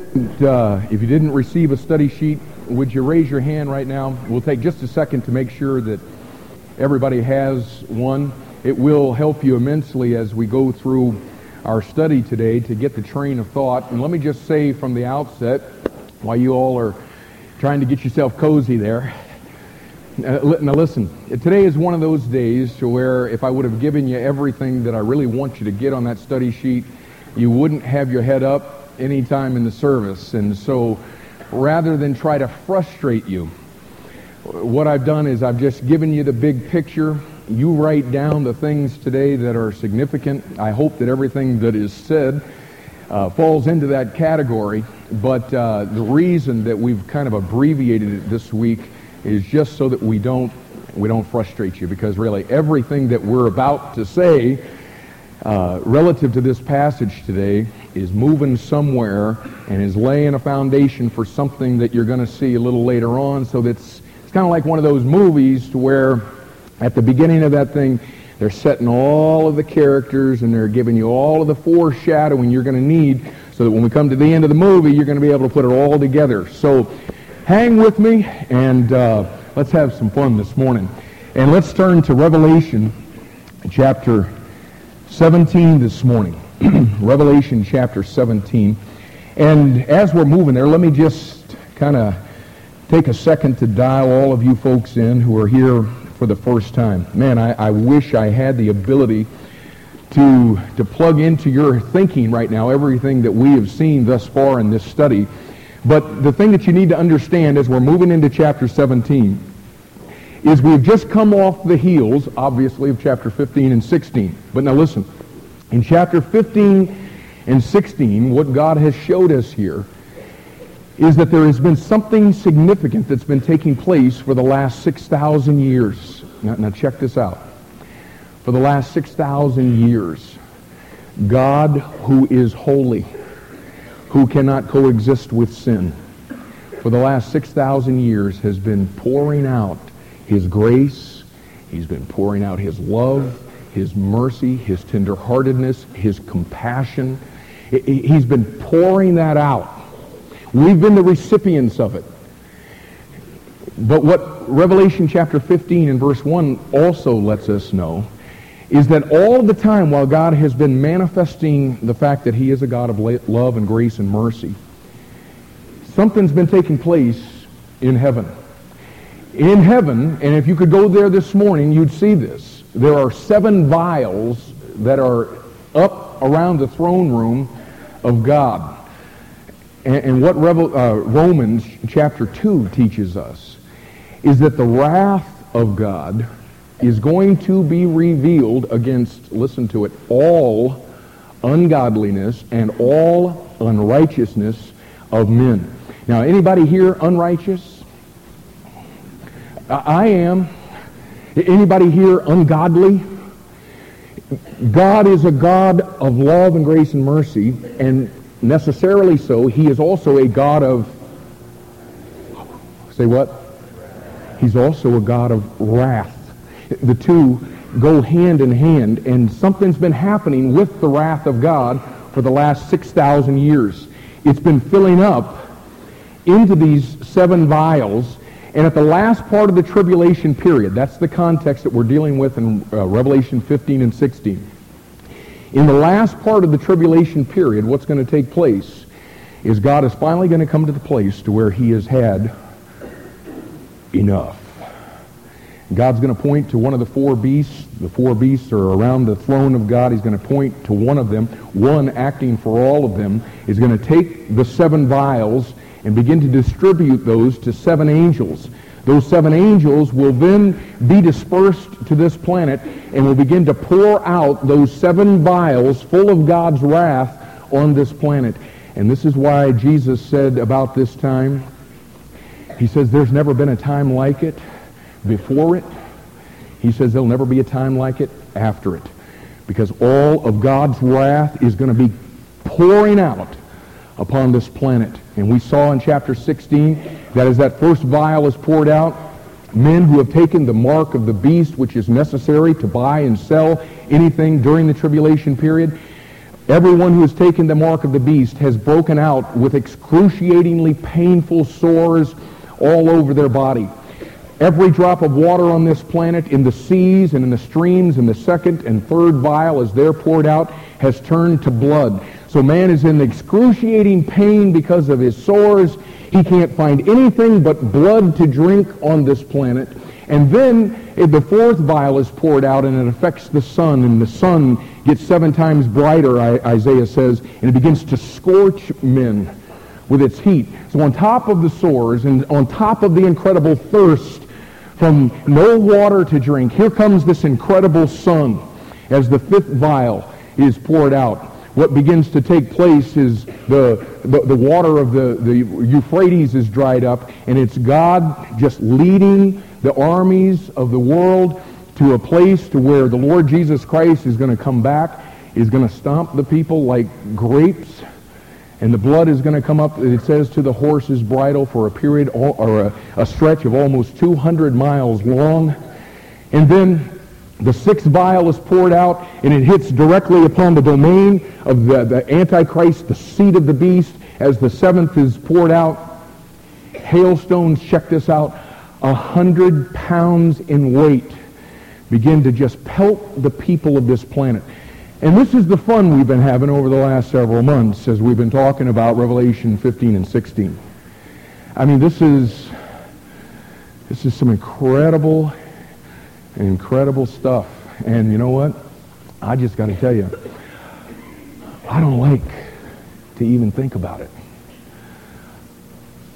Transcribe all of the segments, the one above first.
Uh, if you didn't receive a study sheet, would you raise your hand right now? We'll take just a second to make sure that everybody has one. It will help you immensely as we go through our study today to get the train of thought. And let me just say from the outset, while you all are trying to get yourself cozy there, uh, now listen, today is one of those days to where if I would have given you everything that I really want you to get on that study sheet, you wouldn't have your head up any time in the service. And so rather than try to frustrate you, what I've done is I've just given you the big picture. You write down the things today that are significant. I hope that everything that is said uh, falls into that category. But uh, the reason that we've kind of abbreviated it this week is just so that we don't we don't frustrate you because really everything that we're about to say uh, relative to this passage today is moving somewhere and is laying a foundation for something that you're going to see a little later on. So that's it's kind of like one of those movies to where at the beginning of that thing they're setting all of the characters and they're giving you all of the foreshadowing you're going to need so that when we come to the end of the movie you're going to be able to put it all together. So hang with me and uh, let's have some fun this morning. And let's turn to Revelation chapter 17 this morning. Revelation chapter 17. And as we're moving there, let me just kind of take a second to dial all of you folks in who are here for the first time. Man, I, I wish I had the ability to, to plug into your thinking right now everything that we have seen thus far in this study but the thing that you need to understand as we're moving into chapter 17 is we've just come off the heels, obviously, of chapter 15 and 16. But now listen, in chapter 15 and 16, what God has showed us here is that there has been something significant that's been taking place for the last 6,000 years. Now, now check this out. For the last 6,000 years, God, who is holy, who cannot coexist with sin, for the last 6,000 years has been pouring out his grace. He's been pouring out his love, his mercy, his tenderheartedness, his compassion. He's been pouring that out. We've been the recipients of it. But what Revelation chapter 15 and verse 1 also lets us know is that all the time while God has been manifesting the fact that he is a God of love and grace and mercy, something's been taking place in heaven. In heaven, and if you could go there this morning, you'd see this. There are seven vials that are up around the throne room of God. And, and what Revel, uh, Romans chapter 2 teaches us is that the wrath of God is going to be revealed against, listen to it, all ungodliness and all unrighteousness of men. Now, anybody here unrighteous? I am. Anybody here ungodly? God is a God of love and grace and mercy, and necessarily so, he is also a God of, say what? He's also a God of wrath the two go hand in hand, and something's been happening with the wrath of God for the last 6,000 years. It's been filling up into these seven vials, and at the last part of the tribulation period, that's the context that we're dealing with in uh, Revelation 15 and 16. In the last part of the tribulation period, what's going to take place is God is finally going to come to the place to where he has had enough. God's going to point to one of the four beasts. The four beasts are around the throne of God. He's going to point to one of them. One acting for all of them is going to take the seven vials and begin to distribute those to seven angels. Those seven angels will then be dispersed to this planet and will begin to pour out those seven vials full of God's wrath on this planet. And this is why Jesus said about this time, he says, there's never been a time like it before it. He says there'll never be a time like it after it. Because all of God's wrath is going to be pouring out upon this planet. And we saw in chapter 16 that as that first vial is poured out, men who have taken the mark of the beast, which is necessary to buy and sell anything during the tribulation period, Everyone who has taken the mark of the beast has broken out with excruciatingly painful sores all over their body. Every drop of water on this planet, in the seas and in the streams, in the second and third vial as they're poured out, has turned to blood. So man is in excruciating pain because of his sores. He can't find anything but blood to drink on this planet. And then eh, the fourth vial is poured out and it affects the sun, and the sun gets seven times brighter, Isaiah says, and it begins to scorch men with its heat. So on top of the sores and on top of the incredible thirst from no water to drink, here comes this incredible sun as the fifth vial is poured out. What begins to take place is the, the, the water of the, the Euphrates is dried up, and it's God just leading the armies of the world to a place to where the Lord Jesus Christ is going to come back, is going to stomp the people like grapes, and the blood is going to come up, it says, to the horse's bridle for a period or a, a stretch of almost 200 miles long. And then the sixth vial is poured out, and it hits directly upon the domain of the, the Antichrist, the seed of the beast, as the seventh is poured out. Hailstones, check this out, a hundred pounds in weight begin to just pelt the people of this planet. And this is the fun we've been having over the last several months as we've been talking about Revelation 15 and 16. I mean, this is this is some incredible, incredible stuff. And you know what? I just got to tell you, I don't like to even think about it.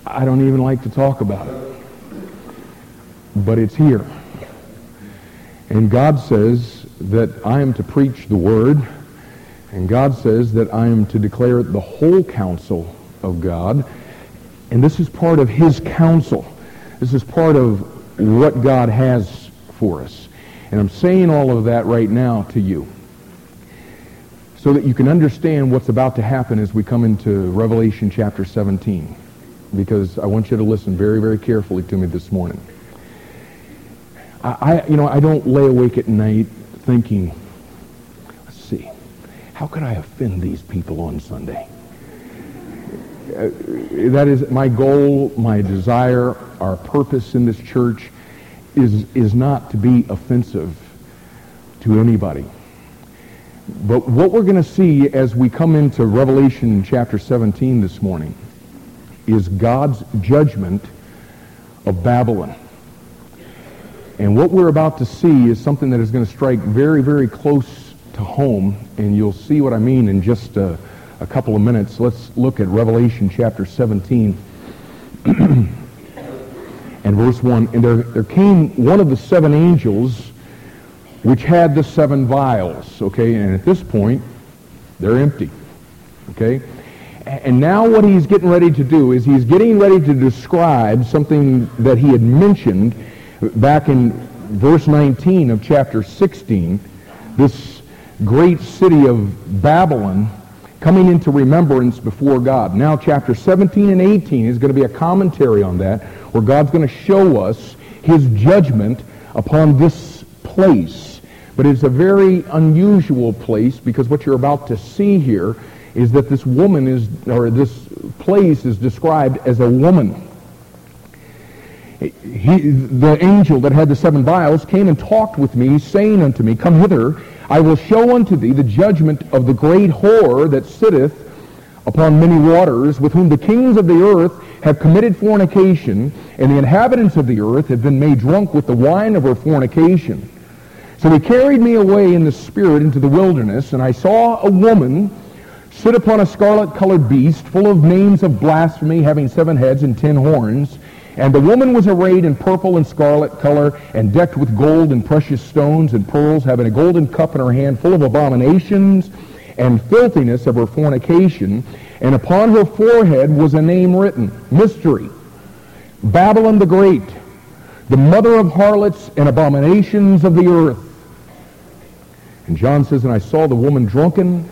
I don't even like to talk about it. But it's here. And God says that I am to preach the word, and God says that I am to declare the whole counsel of God. And this is part of his counsel. This is part of what God has for us. And I'm saying all of that right now to you so that you can understand what's about to happen as we come into Revelation chapter 17. Because I want you to listen very, very carefully to me this morning. I, you know, I don't lay awake at night thinking, let's see, how could I offend these people on Sunday? Uh, that is my goal, my desire, our purpose in this church is, is not to be offensive to anybody. But what we're going to see as we come into Revelation chapter 17 this morning is God's judgment of Babylon. And what we're about to see is something that is going to strike very, very close to home, and you'll see what I mean in just a, a couple of minutes. Let's look at Revelation chapter 17 and verse 1. And there, there came one of the seven angels which had the seven vials, okay? And at this point, they're empty, okay? And now what he's getting ready to do is he's getting ready to describe something that he had mentioned back in verse 19 of chapter 16, this great city of Babylon coming into remembrance before God. Now chapter 17 and 18 is going to be a commentary on that where God's going to show us his judgment upon this place. But it's a very unusual place because what you're about to see here is that this woman is, or this place is described as a woman he, the angel that had the seven vials came and talked with me, saying unto me, Come hither, I will show unto thee the judgment of the great whore that sitteth upon many waters, with whom the kings of the earth have committed fornication, and the inhabitants of the earth have been made drunk with the wine of her fornication. So he carried me away in the spirit into the wilderness, and I saw a woman sit upon a scarlet-colored beast, full of names of blasphemy, having seven heads and ten horns. And the woman was arrayed in purple and scarlet color and decked with gold and precious stones and pearls, having a golden cup in her hand full of abominations and filthiness of her fornication. And upon her forehead was a name written, Mystery, Babylon the Great, the mother of harlots and abominations of the earth. And John says, And I saw the woman drunken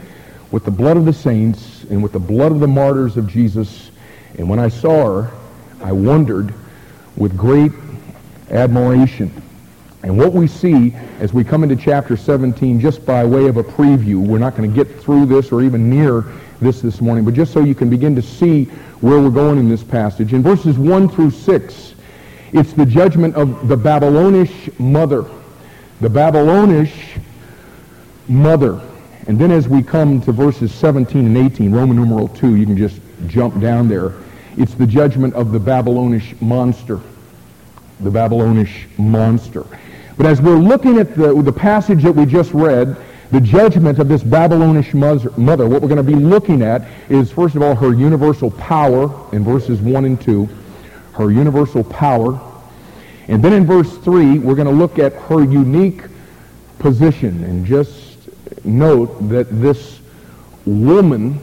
with the blood of the saints and with the blood of the martyrs of Jesus. And when I saw her, I wondered with great admiration. And what we see as we come into chapter 17, just by way of a preview, we're not going to get through this or even near this this morning, but just so you can begin to see where we're going in this passage. In verses 1 through 6, it's the judgment of the Babylonish mother. The Babylonish mother. And then as we come to verses 17 and 18, Roman numeral 2, you can just jump down there. It's the judgment of the Babylonish monster. The Babylonish monster. But as we're looking at the, the passage that we just read, the judgment of this Babylonish mother, what we're going to be looking at is, first of all, her universal power in verses 1 and 2. Her universal power. And then in verse 3, we're going to look at her unique position. And just note that this woman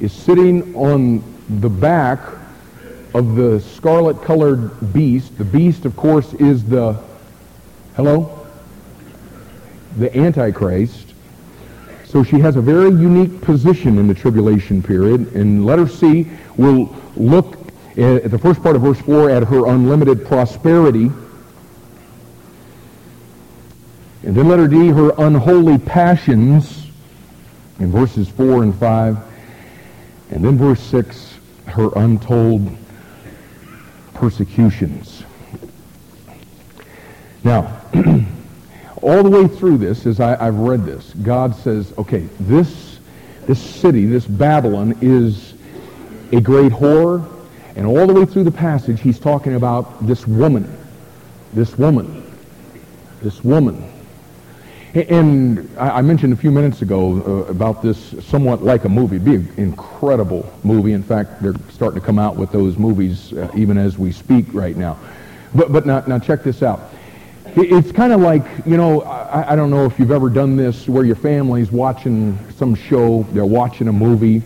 is sitting on the back of the scarlet-colored beast. The beast, of course, is the Hello? The Antichrist. So she has a very unique position in the tribulation period. In letter C, we'll look at the first part of verse 4 at her unlimited prosperity. And then letter D, her unholy passions in verses 4 and 5. And then verse 6, her untold persecutions. Now, all the way through this, as I, have read this, God says, okay, this, this city, this Babylon, is a great horror. And all the way through the passage, he's talking about this woman, this woman, this woman. And I mentioned a few minutes ago uh, about this somewhat like a movie. It'd be an incredible movie. In fact, they're starting to come out with those movies uh, even as we speak right now. But, but now, now check this out. It's kind of like, you know, I, I, don't know if you've ever done this where your family's watching some show, they're watching a movie,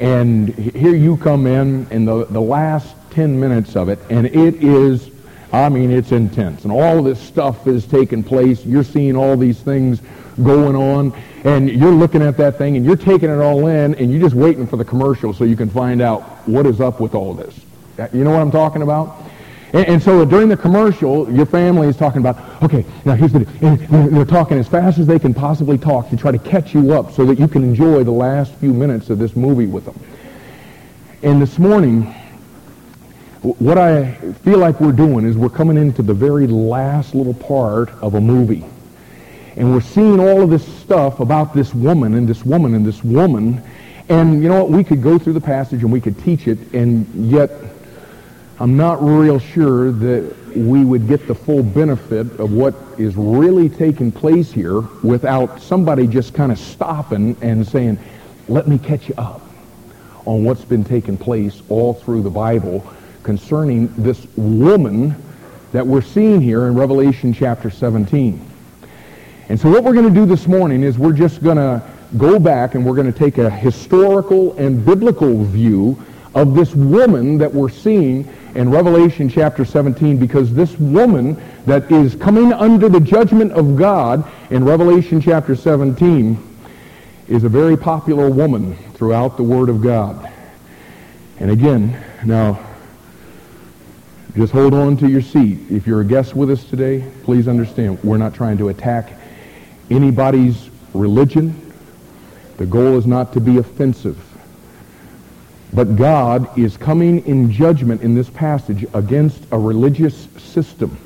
and here you come in in the, the last 10 minutes of it, and it is, I mean, it's intense. And all this stuff is taking place. You're seeing all these things going on, and you're looking at that thing, and you're taking it all in, and you're just waiting for the commercial so you can find out what is up with all this. Uh, you know what I'm talking about? And, and, so during the commercial, your family is talking about, okay, now here's the, and they're talking as fast as they can possibly talk to try to catch you up so that you can enjoy the last few minutes of this movie with them. And this morning, what I feel like we're doing is we're coming into the very last little part of a movie. And we're seeing all of this stuff about this woman and this woman and this woman. And you know what? We could go through the passage and we could teach it, and yet I'm not real sure that we would get the full benefit of what is really taking place here without somebody just kind of stopping and saying, let me catch you up on what's been taking place all through the Bible concerning this woman that we're seeing here in Revelation chapter 17. And so what we're going to do this morning is we're just going to go back and we're going to take a historical and biblical view of this woman that we're seeing in Revelation chapter 17 because this woman that is coming under the judgment of God in Revelation chapter 17 is a very popular woman throughout the Word of God. And again, now, just hold on to your seat. If you're a guest with us today, please understand we're not trying to attack anybody's religion. The goal is not to be offensive. But God is coming in judgment in this passage against a religious system.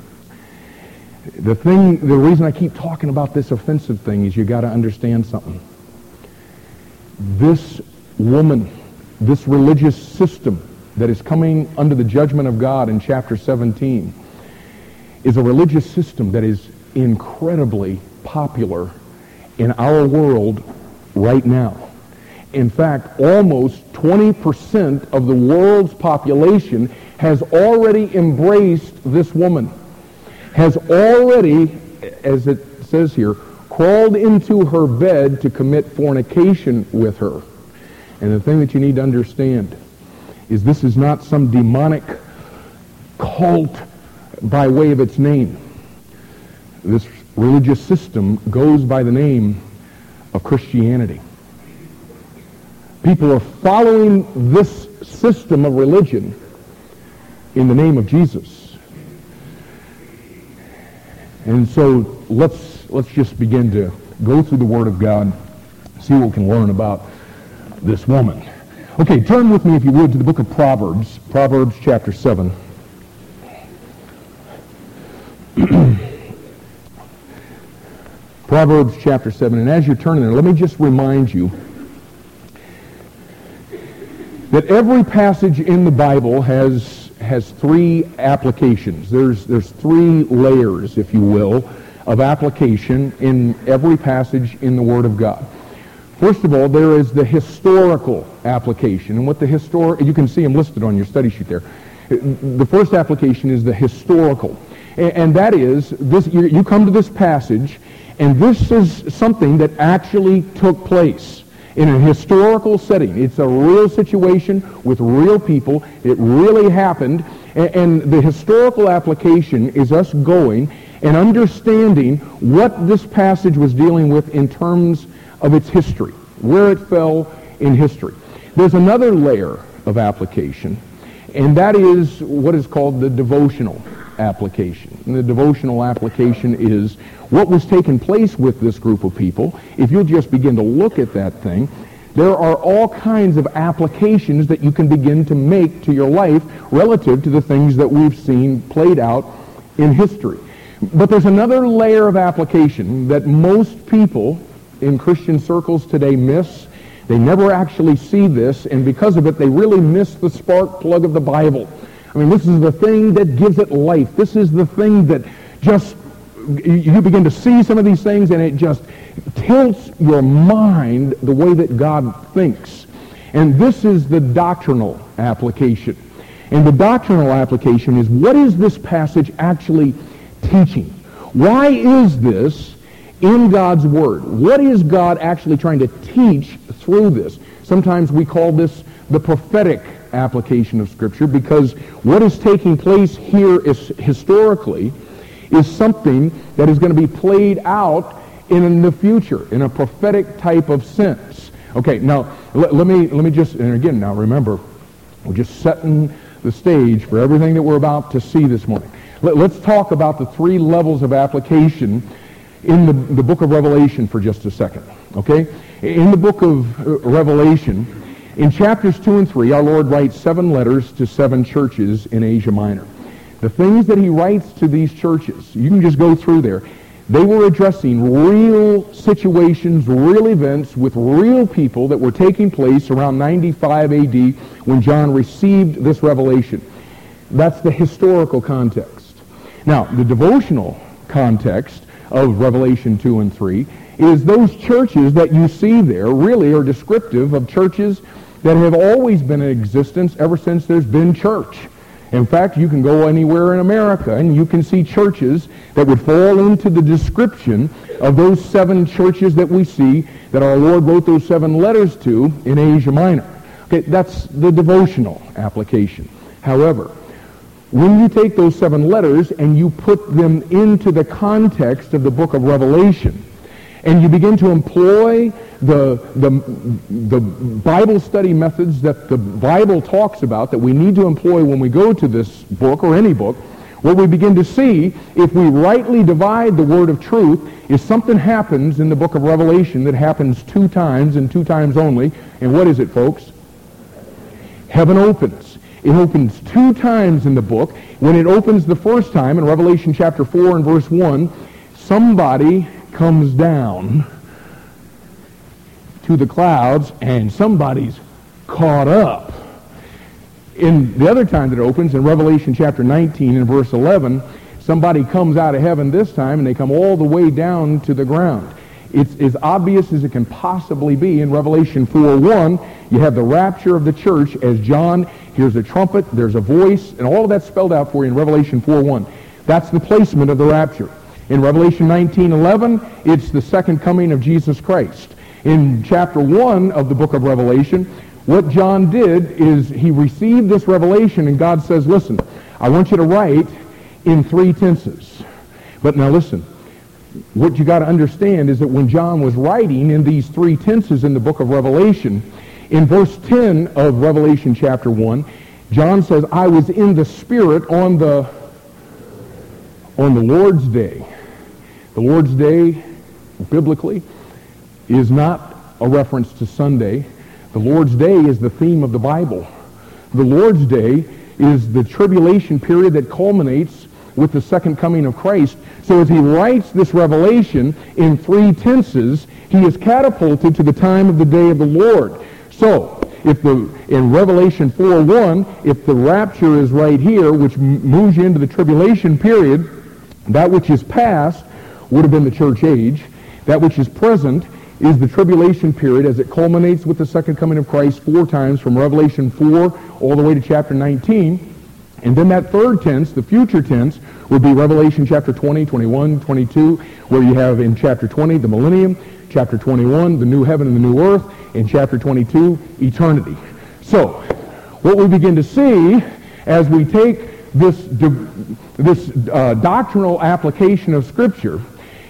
The thing, the reason I keep talking about this offensive thing is you got to understand something. This woman, this religious system that is coming under the judgment of God in chapter 17 is a religious system that is incredibly popular in our world right now. In fact, almost 20% of the world's population has already embraced this woman, has already, as it says here, crawled into her bed to commit fornication with her. And the thing that you need to understand is this is not some demonic cult by way of its name. This religious system goes by the name of Christianity. People are following this system of religion in the name of Jesus. And so let's, let's just begin to go through the Word of God, see what we can learn about this woman. Okay, turn with me, if you would, to the book of Proverbs, Proverbs chapter 7. Proverbs chapter 7. And as you're turning there, let me just remind you that every passage in the Bible has, has three applications. There's, there's three layers, if you will, of application in every passage in the Word of God. First of all, there is the historical application. And what the histor you can see them listed on your study sheet there. The first application is the historical. And that is, this, you come to this passage, and this is something that actually took place in a historical setting. It's a real situation with real people. It really happened. And the historical application is us going and understanding what this passage was dealing with in terms of its history, where it fell in history. There's another layer of application, and that is what is called the devotional application. And the devotional application is what was taking place with this group of people. If you'll just begin to look at that thing, there are all kinds of applications that you can begin to make to your life relative to the things that we've seen played out in history. But there's another layer of application that most people in Christian circles today miss. They never actually see this, and because of it, they really miss the spark plug of the Bible. I mean, this is the thing that gives it life. This is the thing that just, you begin to see some of these things, and it just tilts your mind the way that God thinks. And this is the doctrinal application. And the doctrinal application is what is this passage actually teaching? Why is this in God's Word? What is God actually trying to teach through this? Sometimes we call this the prophetic application of Scripture because what is taking place here is historically is something that is going to be played out in the future in a prophetic type of sense. Okay, now let, let me let me just and again now remember we're just setting the stage for everything that we're about to see this morning. Let, us talk about the three levels of application in the, the book of Revelation for just a second. Okay? In the book of uh, Revelation, in chapters 2 and 3, our Lord writes seven letters to seven churches in Asia Minor. The things that he writes to these churches, you can just go through there. They were addressing real situations, real events with real people that were taking place around 95 AD when John received this revelation. That's the historical context. Now, the devotional context of Revelation 2 and 3 is those churches that you see there really are descriptive of churches that have always been in existence ever since there's been church. In fact, you can go anywhere in America and you can see churches that would fall into the description of those seven churches that we see that our Lord wrote those seven letters to in Asia Minor. Okay, that's the devotional application. However, when you take those seven letters and you put them into the context of the book of Revelation, and you begin to employ the, the, the Bible study methods that the Bible talks about that we need to employ when we go to this book or any book, what we begin to see, if we rightly divide the word of truth, is something happens in the book of Revelation that happens two times and two times only. And what is it, folks? Heaven opens. It opens two times in the book. When it opens the first time in Revelation chapter 4 and verse 1, somebody comes down to the clouds and somebody's caught up. In the other time that it opens, in Revelation chapter 19 and verse 11, somebody comes out of heaven this time and they come all the way down to the ground. It's as obvious as it can possibly be. In Revelation 4.1, you have the rapture of the church as John hears a trumpet, there's a voice, and all of that's spelled out for you in Revelation 4.1. That's the placement of the rapture. In Revelation 19.11, it's the second coming of Jesus Christ in chapter 1 of the book of Revelation, what John did is he received this revelation and God says, listen, I want you to write in three tenses. But now listen, what you got to understand is that when John was writing in these three tenses in the book of Revelation, in verse 10 of Revelation chapter 1, John says, I was in the Spirit on the, on the Lord's day. The Lord's Day, biblically, is not a reference to Sunday. The Lord's Day is the theme of the Bible. The Lord's Day is the tribulation period that culminates with the second coming of Christ. So as he writes this revelation in three tenses, he is catapulted to the time of the day of the Lord. So, if the in Revelation 4:1, if the rapture is right here, which moves you into the tribulation period, that which is past would have been the church age. That which is present is the tribulation period as it culminates with the second coming of Christ four times from Revelation 4 all the way to chapter 19. And then that third tense, the future tense, would be Revelation chapter 20, 21, 22, where you have in chapter 20 the millennium, chapter 21 the new heaven and the new earth, in chapter 22 eternity. So, what we begin to see as we take this, this uh, doctrinal application of Scripture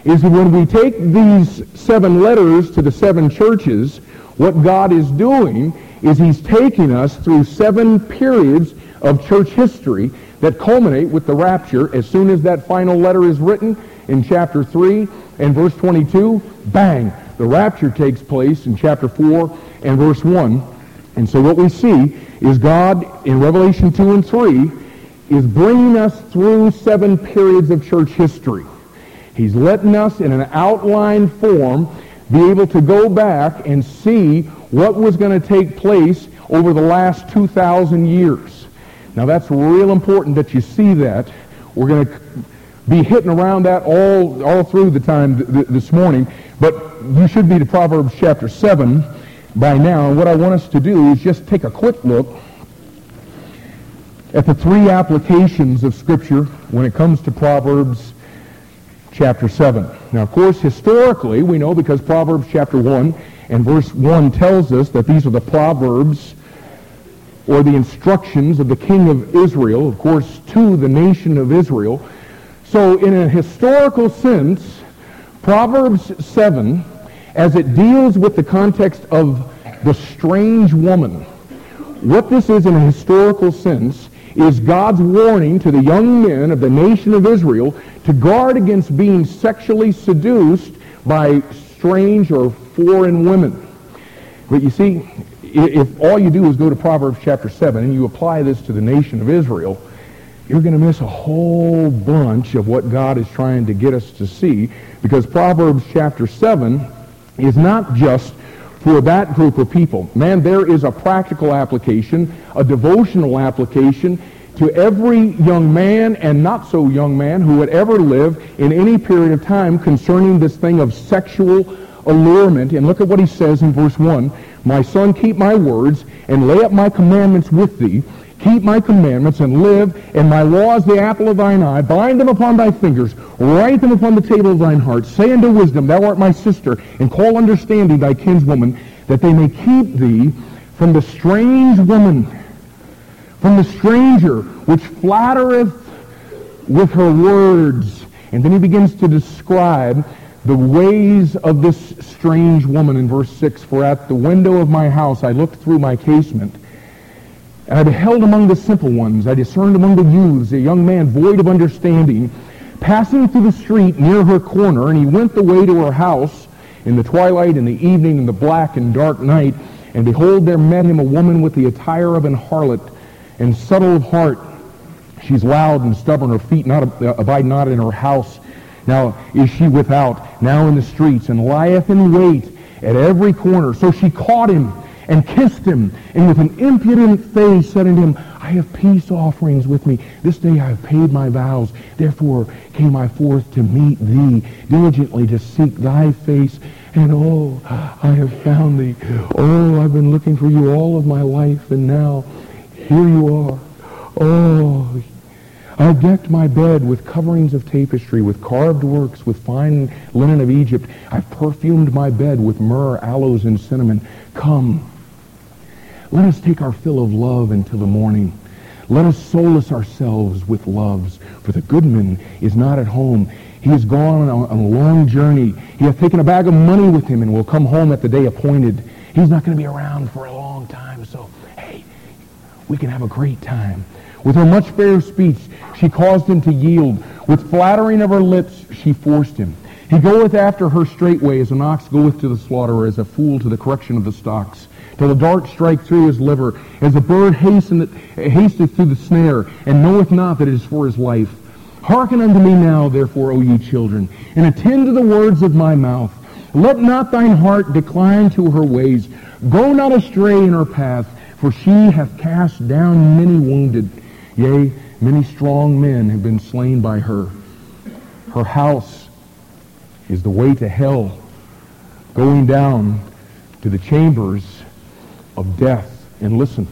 is that when we take these seven letters to the seven churches, what God is doing is he's taking us through seven periods of church history that culminate with the rapture as soon as that final letter is written in chapter 3 and verse 22, bang, the rapture takes place in chapter 4 and verse 1. And so what we see is God in Revelation 2 and 3 is bringing us through seven periods of church history. He's letting us in an outline form be able to go back and see what was going to take place over the last 2,000 years. Now that's real important that you see that. We're going to be hitting around that all, all through the time th- th- this morning, but you should be to Proverbs chapter 7 by now. And what I want us to do is just take a quick look at the three applications of Scripture when it comes to Proverbs chapter 7. Now, of course, historically, we know because Proverbs chapter 1 and verse 1 tells us that these are the Proverbs or the instructions of the king of Israel, of course, to the nation of Israel. So in a historical sense, Proverbs 7, as it deals with the context of the strange woman, what this is in a historical sense is God's warning to the young men of the nation of Israel to guard against being sexually seduced by strange or foreign women. But you see, if all you do is go to Proverbs chapter 7 and you apply this to the nation of Israel, you're going to miss a whole bunch of what God is trying to get us to see because Proverbs chapter 7 is not just for that group of people. Man, there is a practical application, a devotional application to every young man and not so young man who would ever live in any period of time concerning this thing of sexual allurement. And look at what he says in verse 1. My son, keep my words and lay up my commandments with thee. Keep my commandments and live, and my laws the apple of thine eye. Bind them upon thy fingers. Write them upon the table of thine heart. Say unto wisdom, Thou art my sister, and call understanding thy kinswoman, that they may keep thee from the strange woman, from the stranger, which flattereth with her words. And then he begins to describe the ways of this strange woman in verse 6. For at the window of my house I looked through my casement, and I beheld among the simple ones, I discerned among the youths a young man void of understanding, passing through the street near her corner, and he went the way to her house in the twilight, in the evening, in the black and dark night. And behold, there met him a woman with the attire of an harlot, and subtle of heart. She's loud and stubborn, her feet not uh, abide not in her house. Now is she without, now in the streets, and lieth in wait at every corner. So she caught him and kissed him, and with an impudent face said unto him, I have peace offerings with me. This day I have paid my vows. Therefore came I forth to meet thee, diligently to seek thy face. And oh, I have found thee. Oh, I've been looking for you all of my life, and now here you are. Oh, I decked my bed with coverings of tapestry, with carved works, with fine linen of Egypt. I've perfumed my bed with myrrh, aloes, and cinnamon. Come, let us take our fill of love until the morning. Let us solace ourselves with loves, for the goodman is not at home. He is gone on a long journey. He hath taken a bag of money with him and will come home at the day appointed. He's not going to be around for a long time, so hey, we can have a great time. With her much fair speech, she caused him to yield. With flattering of her lips, she forced him. He goeth after her straightway as an ox goeth to the slaughter, or as a fool to the correction of the stocks. Till the dart strike through his liver, as a bird hasteneth, hasteth through the snare, and knoweth not that it is for his life. Hearken unto me now, therefore, O ye children, and attend to the words of my mouth. Let not thine heart decline to her ways. Go not astray in her path, for she hath cast down many wounded. Yea, many strong men have been slain by her. Her house is the way to hell, going down to the chambers of death. And listen,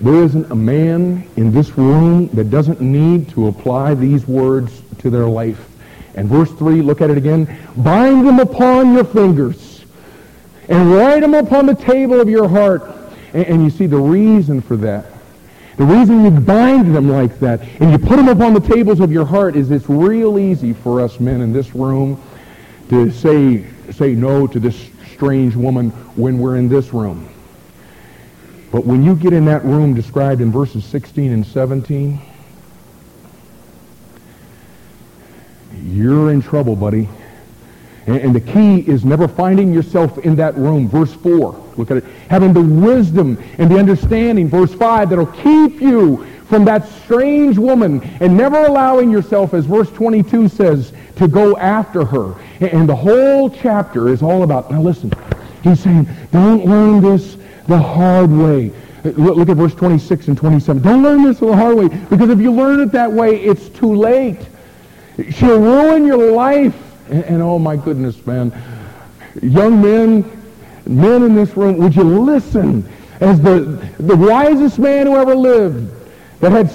there isn't a man in this room that doesn't need to apply these words to their life. And verse 3, look at it again. Bind them upon your fingers and write them upon the table of your heart. And, and you see the reason for that. The reason you bind them like that and you put them upon the tables of your heart is it's real easy for us men in this room to say, say no to this strange woman when we're in this room. But when you get in that room described in verses 16 and 17, you're in trouble, buddy. And, the key is never finding yourself in that room. Verse 4, look at it. Having the wisdom and the understanding, verse 5, that'll keep you from that strange woman and never allowing yourself, as verse 22 says, to go after her. And, the whole chapter is all about, now listen, he's saying, don't learn this the hard way. Look, look at verse 26 and 27. Don't learn this the hard way, because if you learn it that way, it's too late. She'll ruin your life. And, and, oh my goodness, man. Young men, men in this room, would you listen as the, the wisest man who ever lived that had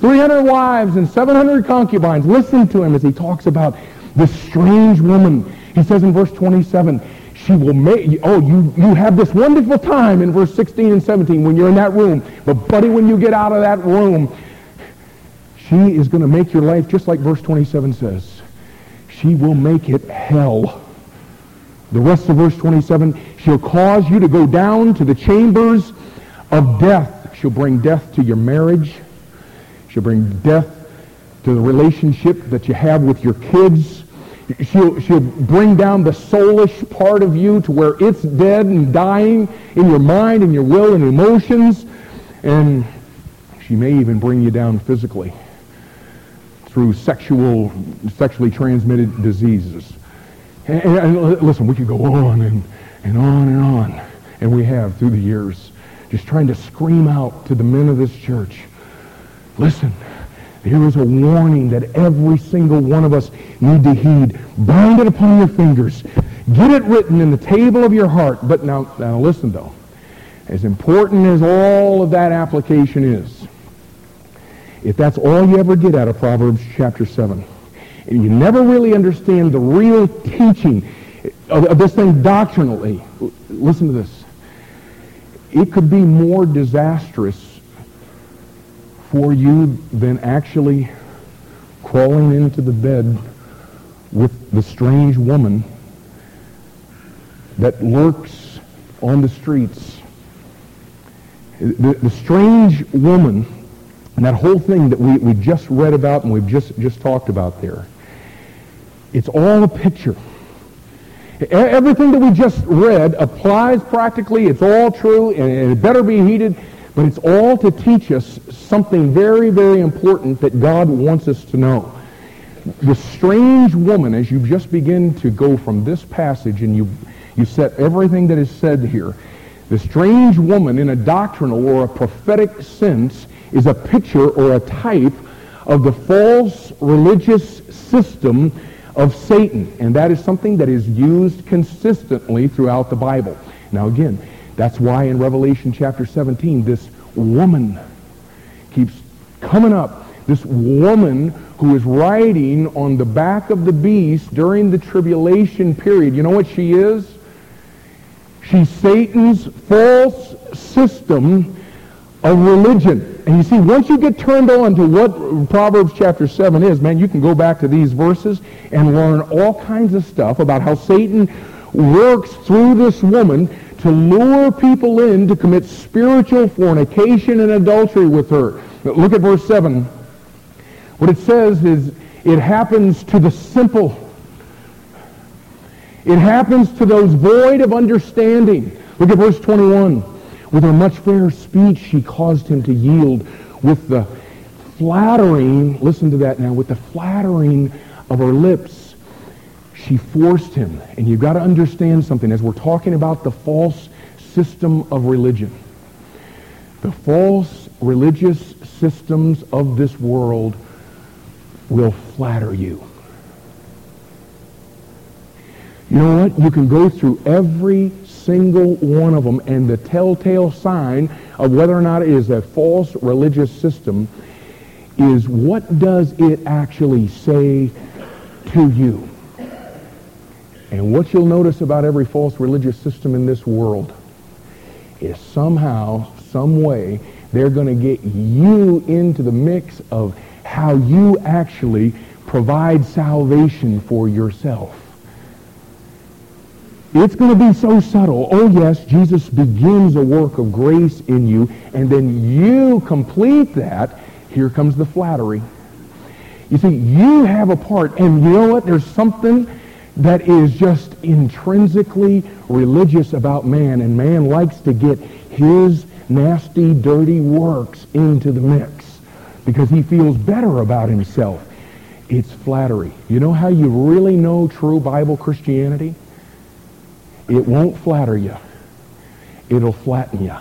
300 wives and 700 concubines, listen to him as he talks about this strange woman. He says in verse 27, she will make, oh, you, you have this wonderful time in verse 16 and 17 when you're in that room. But buddy, when you get out of that room, she is going to make your life just like verse 27 says. She will make it hell. The rest of verse 27, she'll cause you to go down to the chambers of death. She'll bring death to your marriage. She'll bring death to the relationship that you have with your kids. She'll, she'll bring down the soulish part of you to where it's dead and dying in your mind and your will and emotions. And she may even bring you down physically through sexual, sexually transmitted diseases. And, and, listen, we could go on and, and on and on, and we have through the years, just trying to scream out to the men of this church, listen, here is a warning that every single one of us need to heed. Bind it upon your fingers. Get it written in the table of your heart. But now, now listen, though. As important as all of that application is, if that's all you ever get out of Proverbs chapter 7, and you never really understand the real teaching of, of this thing doctrinally, listen to this. It could be more disastrous for you than actually crawling into the bed with the strange woman that lurks on the streets. The, the strange woman and that whole thing that we, we just read about and we've just, just talked about there, it's all a picture. Everything that we just read applies practically. It's all true, and it better be heeded. But it's all to teach us something very, very important that God wants us to know. The strange woman, as you just begin to go from this passage and you, you set everything that is said here, the strange woman in a doctrinal or a prophetic sense is a picture or a type of the false religious system of Satan. And that is something that is used consistently throughout the Bible. Now again, that's why in Revelation chapter 17, this woman keeps coming up. This woman who is riding on the back of the beast during the tribulation period. You know what she is? She's Satan's false system of religion. And you see, once you get turned on to what Proverbs chapter 7 is, man, you can go back to these verses and learn all kinds of stuff about how Satan works through this woman to lure people in to commit spiritual fornication and adultery with her. Look at verse 7. What it says is, It happens to the simple. It happens to those void of understanding. Look at verse 21. With her much fair speech, she caused him to yield with the flattering, listen to that now, with the flattering of her lips, she forced him. And you've got to understand something as we're talking about the false system of religion. The false religious systems of this world will flatter you. You know what? You can go through every single one of them, and the telltale sign of whether or not it is a false religious system is what does it actually say to you? And what you'll notice about every false religious system in this world is somehow, some way, they're going to get you into the mix of how you actually provide salvation for yourself. It's going to be so subtle. Oh, yes, Jesus begins a work of grace in you, and then you complete that. Here comes the flattery. You see, you have a part, and you know what? There's something that is just intrinsically religious about man, and man likes to get his nasty, dirty works into the mix because he feels better about himself. It's flattery. You know how you really know true Bible Christianity? It won't flatter you. It'll flatten you.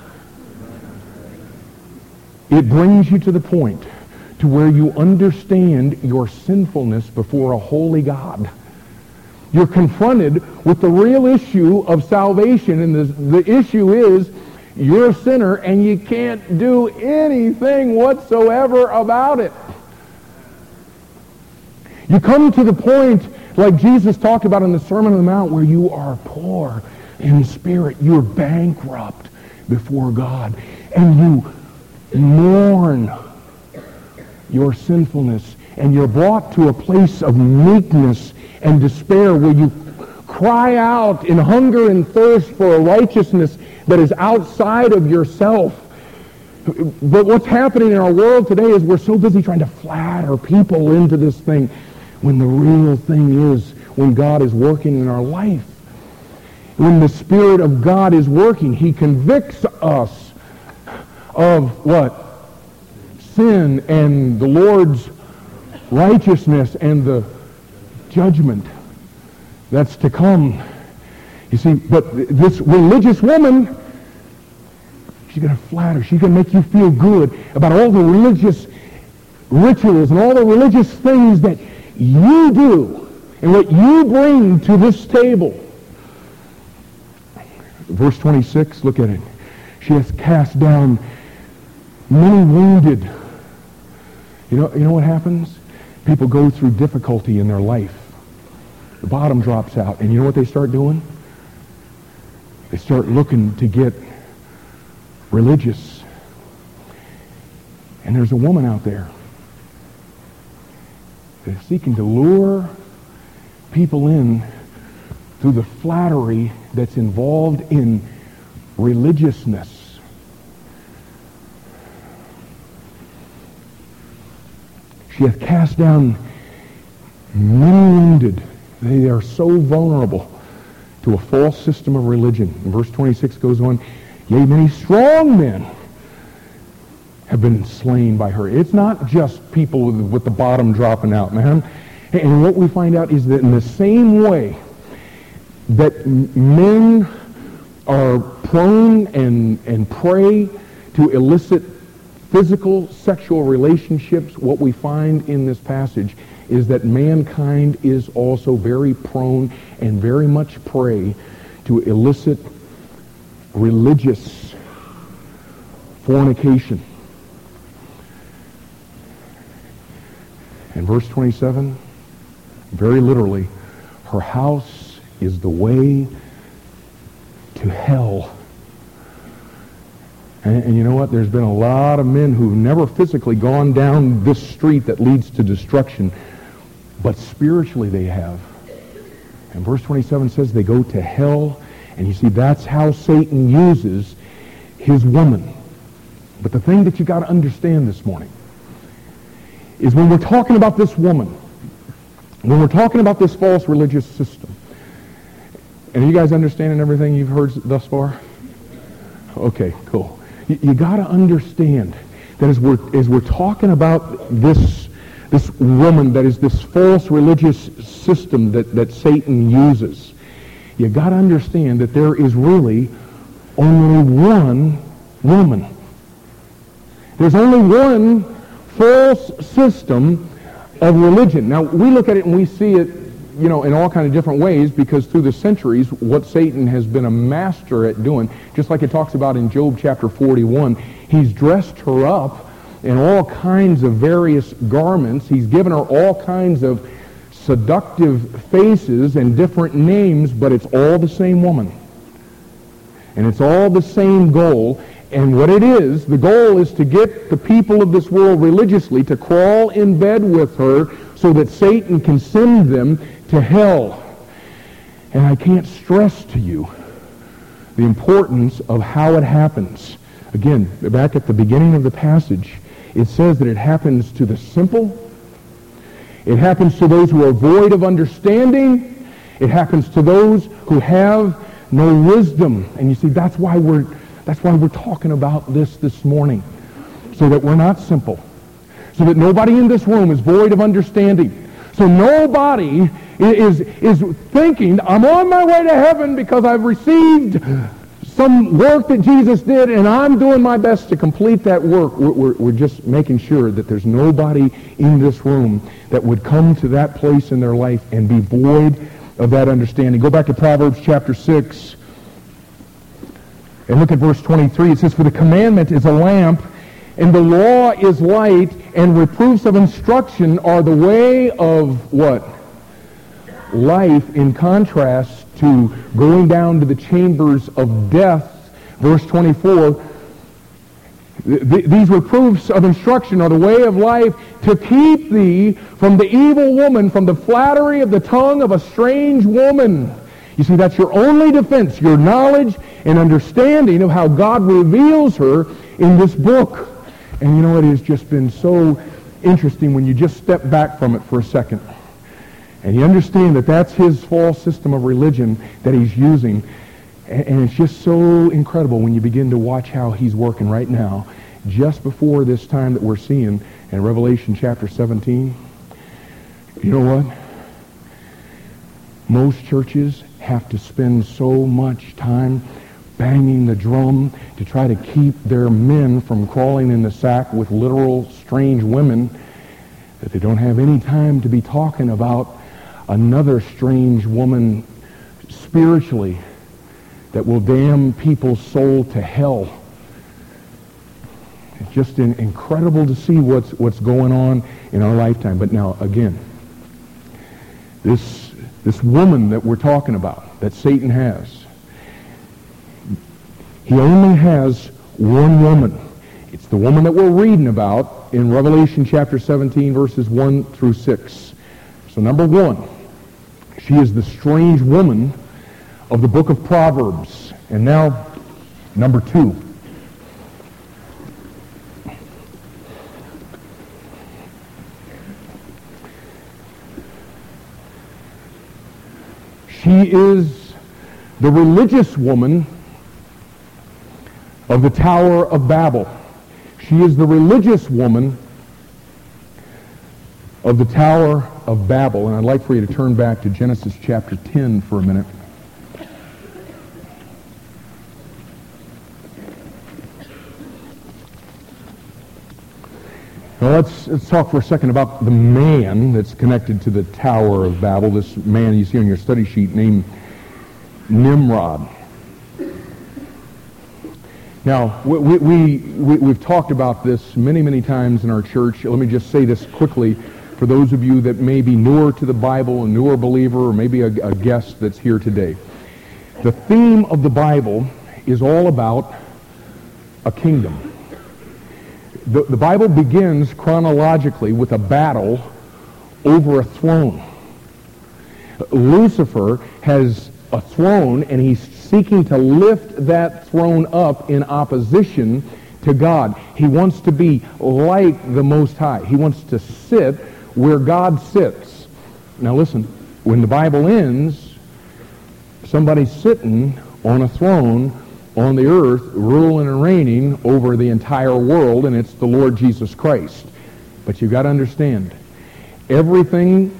It brings you to the point to where you understand your sinfulness before a holy God. You're confronted with the real issue of salvation, and the, the issue is you're a sinner and you can't do anything whatsoever about it. You come to the point like Jesus talked about in the Sermon on the Mount where you are poor in spirit. You're bankrupt before God. And you mourn your sinfulness. And you're brought to a place of meekness and despair where you cry out in hunger and thirst for a righteousness that is outside of yourself. But what's happening in our world today is we're so busy trying to flatter people into this thing when the real thing is when God is working in our life. When the Spirit of God is working, he convicts us of what? Sin and the Lord's righteousness and the judgment that's to come. You see, but this religious woman, she's going to flatter. She's going to make you feel good about all the religious rituals and all the religious things that you do and what you bring to this table. Verse 26, look at it. She has cast down many wounded. You know, you know what happens? People go through difficulty in their life. The bottom drops out. And you know what they start doing? They start looking to get religious. And there's a woman out there seeking to lure people in through the flattery that's involved in religiousness. She hath cast down many wounded. They are so vulnerable to a false system of religion. And verse 26 goes on, Yea, many strong men have been slain by her. It's not just people with, with the bottom dropping out, man. And what we find out is that in the same way that men are prone and, and prey to illicit physical sexual relationships, what we find in this passage is that mankind is also very prone and very much prey to illicit religious fornication. In verse 27, very literally, her house is the way to hell. And, and, you know what? There's been a lot of men who've never physically gone down this street that leads to destruction, but spiritually they have. And verse 27 says they go to hell. And you see, that's how Satan uses his woman. But the thing that you got to understand this morning is when we're talking about this woman, when we're talking about this false religious system, and are you guys understanding everything you've heard thus far? Okay, cool. You, you got to understand that as we're, as we're talking about this, this woman that is this false religious system that, that Satan uses, you got to understand that there is really only one woman. There's only one false system of religion. Now, we look at it and we see it, you know, in all kind of different ways because through the centuries, what Satan has been a master at doing, just like it talks about in Job chapter 41, he's dressed her up in all kinds of various garments. He's given her all kinds of seductive faces and different names, but it's all the same woman. And it's all the same goal. And what it is, the goal is to get the people of this world religiously to crawl in bed with her so that Satan can send them to hell. And I can't stress to you the importance of how it happens. Again, back at the beginning of the passage, it says that it happens to the simple. It happens to those who are void of understanding. It happens to those who have no wisdom. And you see, that's why we're, that's why we're talking about this this morning. So that we're not simple. So that nobody in this room is void of understanding. So nobody is, is thinking, I'm on my way to heaven because I've received some work that Jesus did and I'm doing my best to complete that work. We're, we're, we're just making sure that there's nobody in this room that would come to that place in their life and be void of that understanding. Go back to Proverbs chapter 6 and look at verse 23. It says, For the commandment is a lamp, and the law is light, and reproofs of instruction are the way of what? Life in contrast to going down to the chambers of death. Verse 24, these reproofs of instruction are the way of life to keep thee from the evil woman, from the flattery of the tongue of a strange woman. You see, that's your only defense, your knowledge and understanding of how God reveals her in this book. And you know, it has just been so interesting when you just step back from it for a second. And you understand that that's his false system of religion that he's using. And it's just so incredible when you begin to watch how he's working right now, just before this time that we're seeing in Revelation chapter 17. You know what? Most churches have to spend so much time banging the drum to try to keep their men from crawling in the sack with literal strange women that they don't have any time to be talking about another strange woman spiritually that will damn people's soul to hell. It's just incredible to see what's, what's going on in our lifetime. But now, again, this, this woman that we're talking about, that Satan has, he only has one woman. It's the woman that we're reading about in Revelation chapter 17, verses 1 through 6. So number one, she is the strange woman of the book of Proverbs. And now, number two. She is the religious woman of the Tower of Babel. She is the religious woman of the Tower of Babel. And I'd like for you to turn back to Genesis chapter 10 for a minute. Now let's, let's talk for a second about the man that's connected to the Tower of Babel, this man you see on your study sheet named Nimrod. Now, we, we, we, have talked about this many, many times in our church. Let me just say this quickly for those of you that may be newer to the Bible, a newer believer, or maybe a, a guest that's here today. The theme of the Bible is all about a kingdom the, the Bible begins chronologically with a battle over a throne. Lucifer has a throne and he's seeking to lift that throne up in opposition to God. He wants to be like the Most High. He wants to sit where God sits. Now listen, when the Bible ends, somebody's sitting on a throne on the earth, ruling and reigning over the entire world, and it's the Lord Jesus Christ. But you've got to understand, everything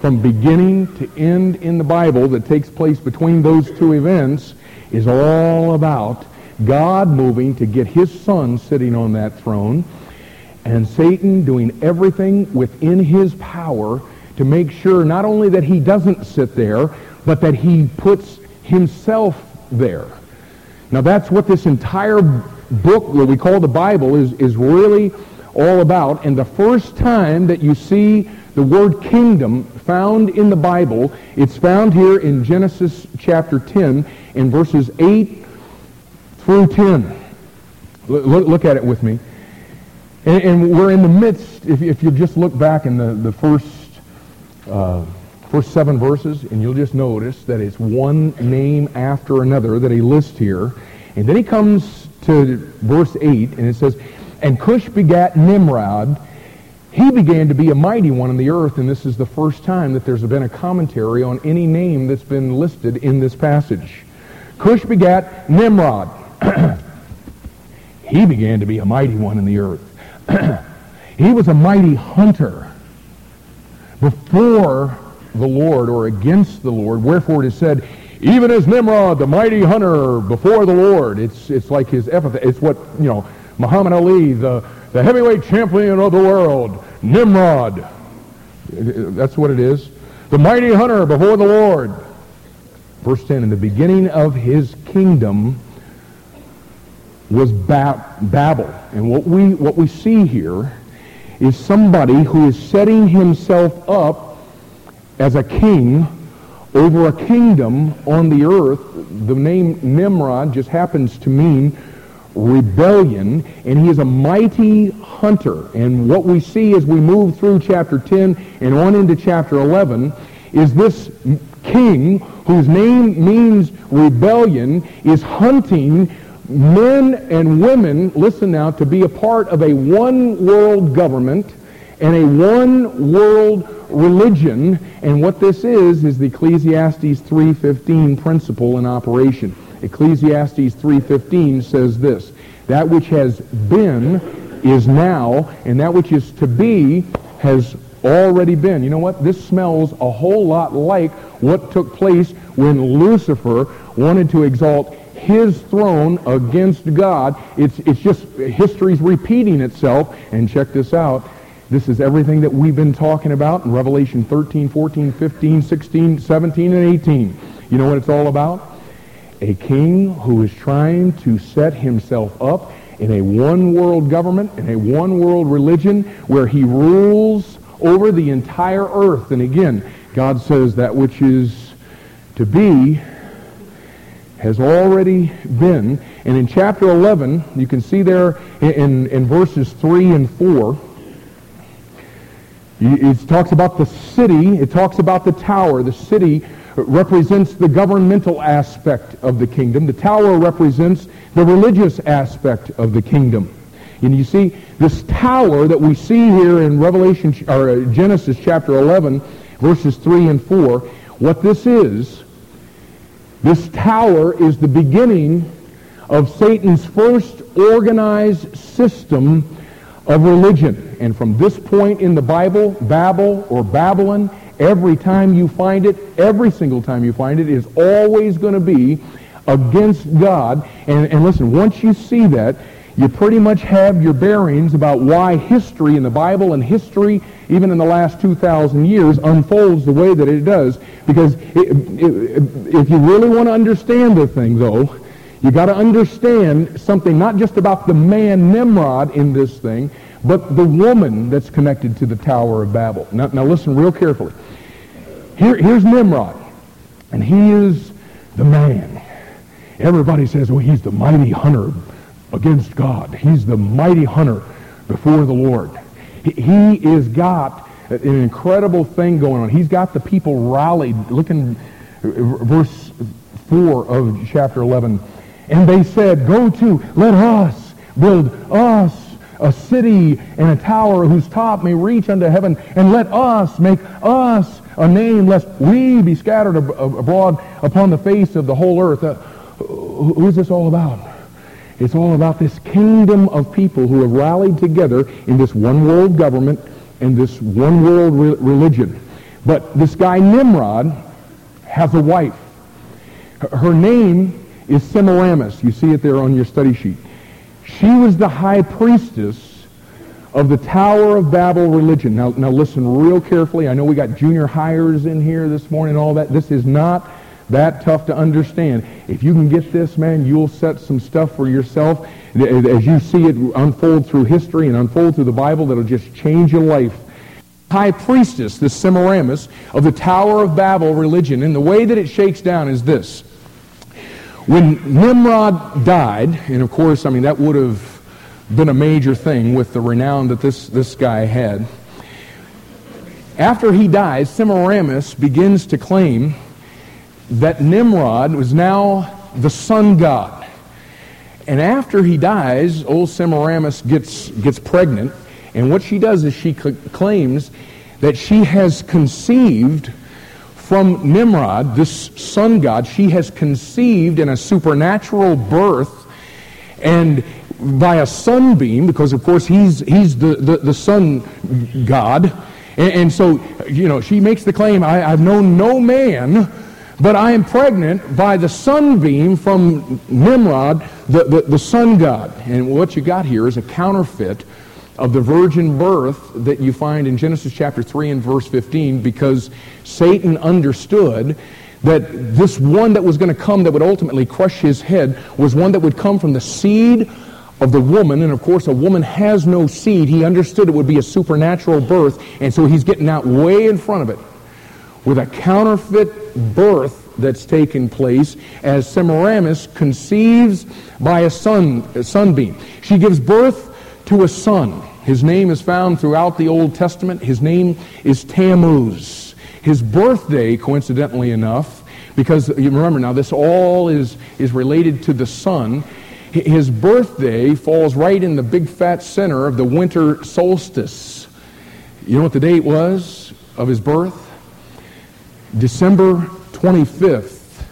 from beginning to end in the Bible that takes place between those two events is all about God moving to get his son sitting on that throne and Satan doing everything within his power to make sure not only that he doesn't sit there, but that he puts himself there. Now that's what this entire book that we call the Bible is, is really all about. And the first time that you see the word kingdom found in the Bible, it's found here in Genesis chapter 10 in verses 8 through 10. Look, look at it with me. And, and, we're in the midst, if, if you just look back in the, the first, uh, first seven verses, and you'll just notice that it's one name after another that he lists here. And then he comes to verse 8, and it says, And Cush begat Nimrod. He began to be a mighty one in the earth, and this is the first time that there's been a commentary on any name that's been listed in this passage. Cush begat Nimrod. he began to be a mighty one in the earth. he was a mighty hunter before the Lord or against the Lord. Wherefore it is said, even as Nimrod, the mighty hunter before the Lord. It's, it's like his epithet. It's what, you know, Muhammad Ali, the, the heavyweight champion of the world, Nimrod. That's what it is. The mighty hunter before the Lord. Verse 10, in the beginning of his kingdom was ba- Babel. And what we, what we see here is somebody who is setting himself up as a king over a kingdom on the earth. The name Nimrod just happens to mean rebellion, and he is a mighty hunter. And what we see as we move through chapter 10 and on into chapter 11 is this king, whose name means rebellion, is hunting men and women, listen now, to be a part of a one world government and a one world religion. And what this is, is the Ecclesiastes 3.15 principle in operation. Ecclesiastes 3.15 says this, That which has been is now, and that which is to be has already been. You know what? This smells a whole lot like what took place when Lucifer wanted to exalt his throne against God. It's, it's just, history's repeating itself. And check this out. This is everything that we've been talking about in Revelation 13, 14, 15, 16, 17, and 18. You know what it's all about? A king who is trying to set himself up in a one-world government, in a one-world religion, where he rules over the entire earth. And again, God says that which is to be has already been. And in chapter 11, you can see there in, in verses 3 and 4, it talks about the city. It talks about the tower. The city represents the governmental aspect of the kingdom. The tower represents the religious aspect of the kingdom. And you see, this tower that we see here in Revelation or uh, Genesis chapter 11, verses 3 and 4, what this is, this tower is the beginning of Satan's first organized system of religion. And from this point in the Bible, Babel or Babylon, every time you find it, every single time you find it, is always going to be against God. And, and listen, once you see that, you pretty much have your bearings about why history in the Bible and history, even in the last 2,000 years, unfolds the way that it does. Because it, it, if you really want to understand the thing, though, you got to understand something not just about the man Nimrod in this thing, but the woman that's connected to the Tower of Babel. Now, now listen real carefully. Here, here's Nimrod, and he is the man. Everybody says, well, he's the mighty hunter against God. He's the mighty hunter before the Lord. He, he is got an incredible thing going on. He's got the people rallied. Look in uh, verse 4 of chapter 11. And they said, Go to, let us build us a city and a tower whose top may reach unto heaven, and let us make us a name, lest we be scattered ab- abroad upon the face of the whole earth. Uh, who is this all about? It's all about this kingdom of people who have rallied together in this one world government and this one world re- religion. But this guy Nimrod has a wife. Her name is Semiramis. You see it there on your study sheet. She was the high priestess of the Tower of Babel religion. Now, now listen real carefully. I know we got junior hires in here this morning and all that. This is not that tough to understand. If you can get this, man, you'll set some stuff for yourself as you see it unfold through history and unfold through the Bible that'll just change your life. High priestess, the Semiramis, of the Tower of Babel religion. And the way that it shakes down is this. When Nimrod died, and of course, I mean, that would have been a major thing with the renown that this, this guy had. After he dies, Semiramis begins to claim that Nimrod was now the sun god. And after he dies, old Semiramis gets, gets pregnant. And what she does is she cl- claims that she has conceived from Nimrod, this sun god, she has conceived in a supernatural birth and by a sunbeam, because of course he's, he's the, the, the sun god. And, and, so, you know, she makes the claim, I, I've known no man but I am pregnant by the sunbeam from Nimrod, the, the, the sun god. And what you got here is a counterfeit of the virgin birth that you find in Genesis chapter 3 and verse 15 because Satan understood that this one that was going to come that would ultimately crush his head was one that would come from the seed of the woman. And of course, a woman has no seed. He understood it would be a supernatural birth. And so he's getting out way in front of it with a counterfeit birth that's taken place as Semiramis conceives by a, sun, a sunbeam. She gives birth to a son. His name is found throughout the Old Testament. His name is Tammuz. His birthday, coincidentally enough, because you remember now this all is, is related to the sun. His birthday falls right in the big fat center of the winter solstice. You know what the date was of his birth? December 25th.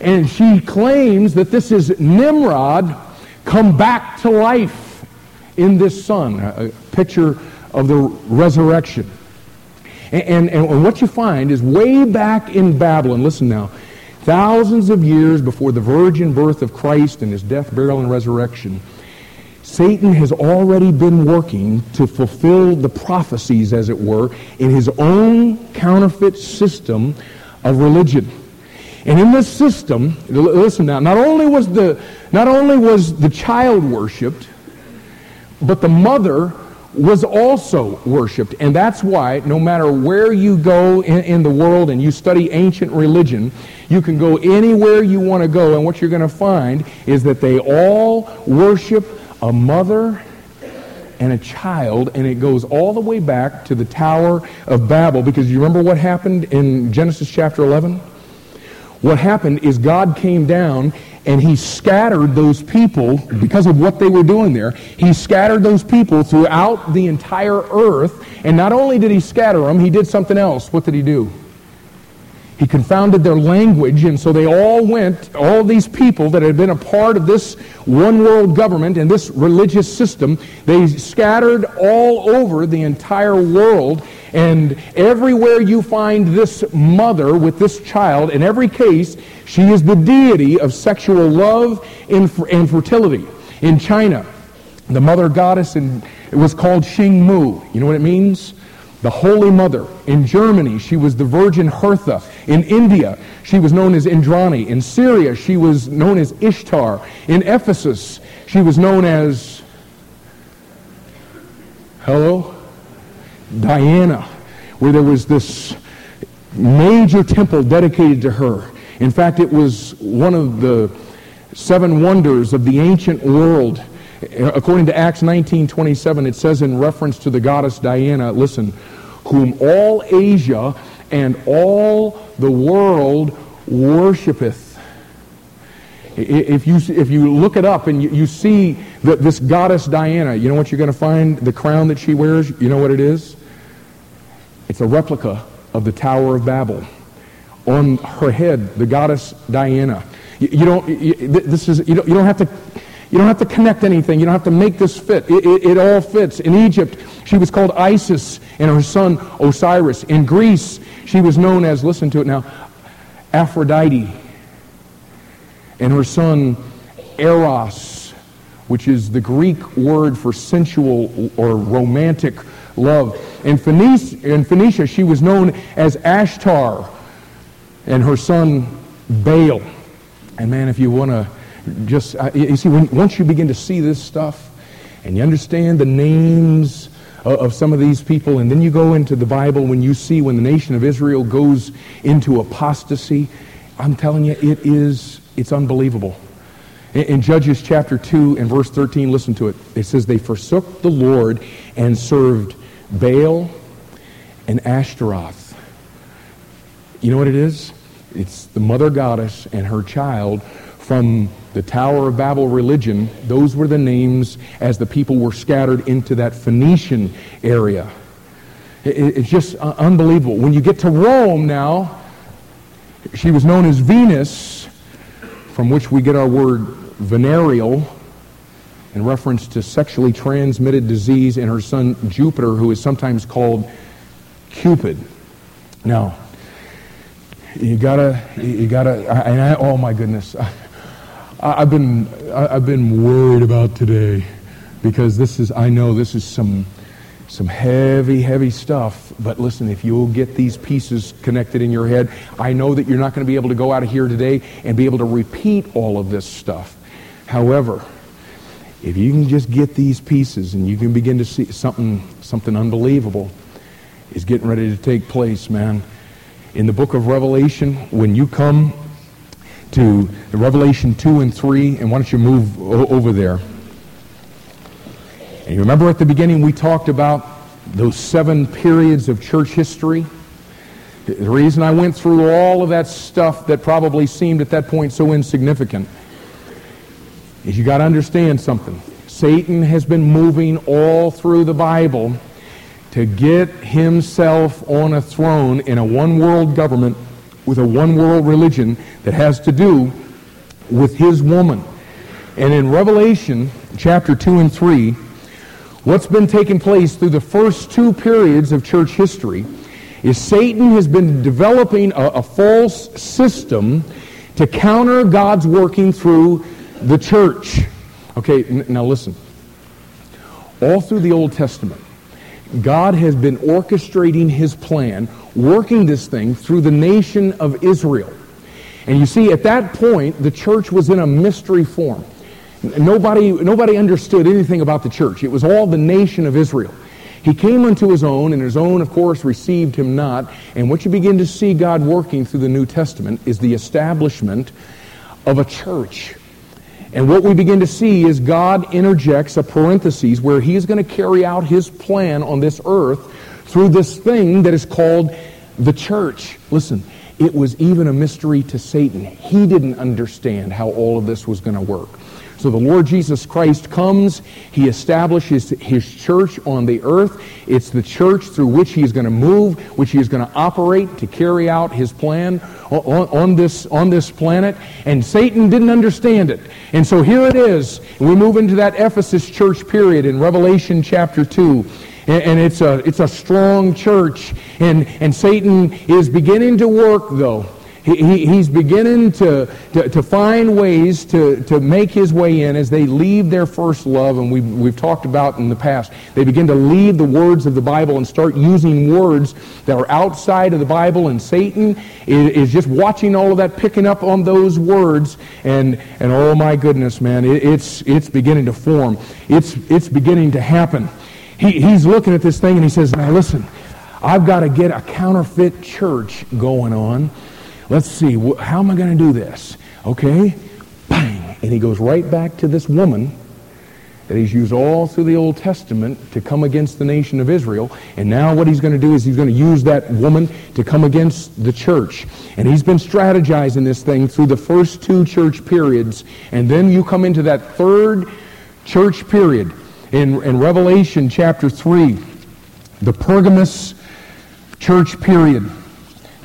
And she claims that this is Nimrod come back to life in this son, a picture of the resurrection. And, and, and, what you find is way back in Babylon, listen now, thousands of years before the virgin birth of Christ and his death, burial, and resurrection, Satan has already been working to fulfill the prophecies, as it were, in his own counterfeit system of religion. And in this system, listen now, not only was the, not only was the child worshipped, but the mother was also worshipped. And that's why, no matter where you go in, in, the world and you study ancient religion, you can go anywhere you want to go, and what you're going to find is that they all worship a mother and a child, and it goes all the way back to the Tower of Babel. Because you remember what happened in Genesis chapter 11? What happened is God came down and he scattered those people because of what they were doing there. He scattered those people throughout the entire earth. And not only did he scatter them, he did something else. What did he do? He confounded their language, and so they all went, all these people that had been a part of this one world government and this religious system, they scattered all over the entire world. And everywhere you find this mother with this child, in every case, she is the deity of sexual love and fertility. In China, the mother goddess in, it was called Xing Mu. You know what it means? the Holy Mother. In Germany, she was the Virgin Hertha. In India, she was known as Indrani. In Syria, she was known as Ishtar. In Ephesus, she was known as, hello? Diana, where there was this major temple dedicated to her. In fact, it was one of the seven wonders of the ancient world According to Acts 19:27, it says in reference to the goddess Diana, listen, whom all Asia and all the world worshipeth. If you, if you look it up and you, you see that this goddess Diana, you know what you're going to find? The crown that she wears, you know what it is? It's a replica of the Tower of Babel. On her head, the goddess Diana. You, you don't, you, this is, you don't, you don't have to, you don't have to connect anything. You don't have to make this fit. It, it, it all fits. In Egypt, she was called Isis and her son Osiris. In Greece, she was known as, listen to it now, Aphrodite. And her son Eros, which is the Greek word for sensual or romantic love. In Phoenicia, in Phoenicia she was known as Ashtar and her son Baal. And man, if you want to just, uh, you see, when, once you begin to see this stuff and you understand the names of, of some of these people, and then you go into the Bible when you see when the nation of Israel goes into apostasy, I'm telling you, it is, it's unbelievable. In, Judges chapter 2 and verse 13, listen to it. It says, They forsook the Lord and served Baal and Ashtaroth. You know what it is? It's the mother goddess and her child from the Tower of Babel religion. Those were the names as the people were scattered into that Phoenician area. It's just uh, unbelievable. When you get to Rome now, she was known as Venus, from which we get our word venereal, in reference to sexually transmitted disease in her son Jupiter, who is sometimes called Cupid. Now, you gotta, you gotta, and I, oh my goodness, I, have been, I've been worried about today because this is, I know this is some, some heavy, heavy stuff. But listen, if you'll get these pieces connected in your head, I know that you're not going to be able to go out of here today and be able to repeat all of this stuff. However, if you can just get these pieces and you can begin to see something, something unbelievable is getting ready to take place, man in the book of Revelation, when you come to Revelation 2 and 3, and why don't you move o- over there? And you remember at the beginning we talked about those seven periods of church history? The reason I went through all of that stuff that probably seemed at that point so insignificant is you got to understand something. Satan has been moving all through the Bible to get himself on a throne in a one world government with a one world religion that has to do with his woman. And in Revelation chapter 2 and 3, what's been taking place through the first two periods of church history is Satan has been developing a, a false system to counter God's working through the church. Okay, now listen. All through the Old Testament, God has been orchestrating his plan, working this thing through the nation of Israel. And you see, at that point, the church was in a mystery form. Nobody, nobody understood anything about the church. It was all the nation of Israel. He came unto his own, and his own, of course, received him not. And what you begin to see God working through the New Testament is the establishment of a church. And what we begin to see is God interjects a parenthesis where he is going to carry out his plan on this earth through this thing that is called the church. Listen, it was even a mystery to Satan. He didn't understand how all of this was going to work. So the Lord Jesus Christ comes, he establishes his church on the earth. It's the church through which he is going to move, which he is going to operate to carry out his plan on, on, this, on this planet. And Satan didn't understand it. And so here it is. We move into that Ephesus church period in Revelation chapter 2 and it's a, it's a strong church. And, and Satan is beginning to work, though. He, he's beginning to, to, to, find ways to, to make his way in as they leave their first love, and we've, we've talked about in the past. They begin to leave the words of the Bible and start using words that are outside of the Bible, and Satan is, is just watching all of that, picking up on those words, and, and oh my goodness, man, it, it's, it's beginning to form. It's, it's beginning to happen. He, he's looking at this thing and he says, now listen, I've got to get a counterfeit church going on Let's see, how am I going to do this? Okay, bang. And he goes right back to this woman that he's used all through the Old Testament to come against the nation of Israel. And now what he's going to do is he's going to use that woman to come against the church. And he's been strategizing this thing through the first two church periods. And then you come into that third church period in, in Revelation chapter 3, the Pergamos church period.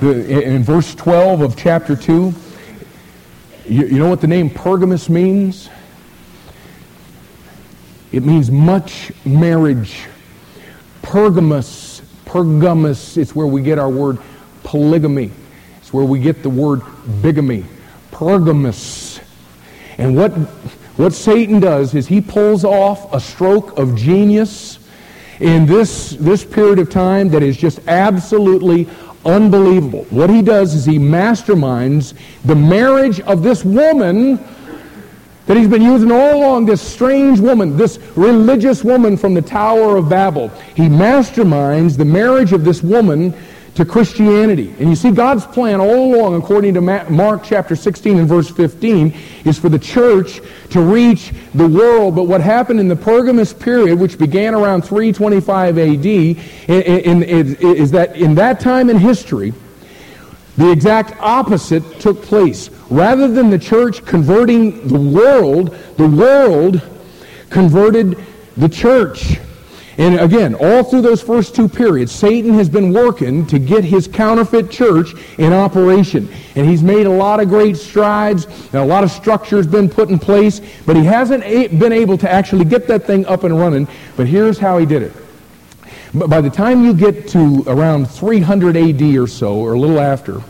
In verse 12 of chapter 2, you, you know what the name Pergamos means? It means much marriage. Pergamos, Pergamos, it's where we get our word polygamy. It's where we get the word bigamy. Pergamos. And what, what Satan does is he pulls off a stroke of genius in this, this period of time that is just absolutely unbelievable. What he does is he masterminds the marriage of this woman that he's been using all along, this strange woman, this religious woman from the Tower of Babel. He masterminds the marriage of this woman to Christianity. And you see, God's plan all along, according to Mark chapter 16 and verse 15, is for the church to reach the world. But what happened in the Pergamos period, which began around 325 AD, is that in that time in history, the exact opposite took place. Rather than the church converting the world, the world converted the church. And again, all through those first two periods, Satan has been working to get his counterfeit church in operation. And he's made a lot of great strides, and a lot of structure has been put in place, but he hasn't been able to actually get that thing up and running. But here's how he did it. But by the time you get to around 300 AD or so, or a little after,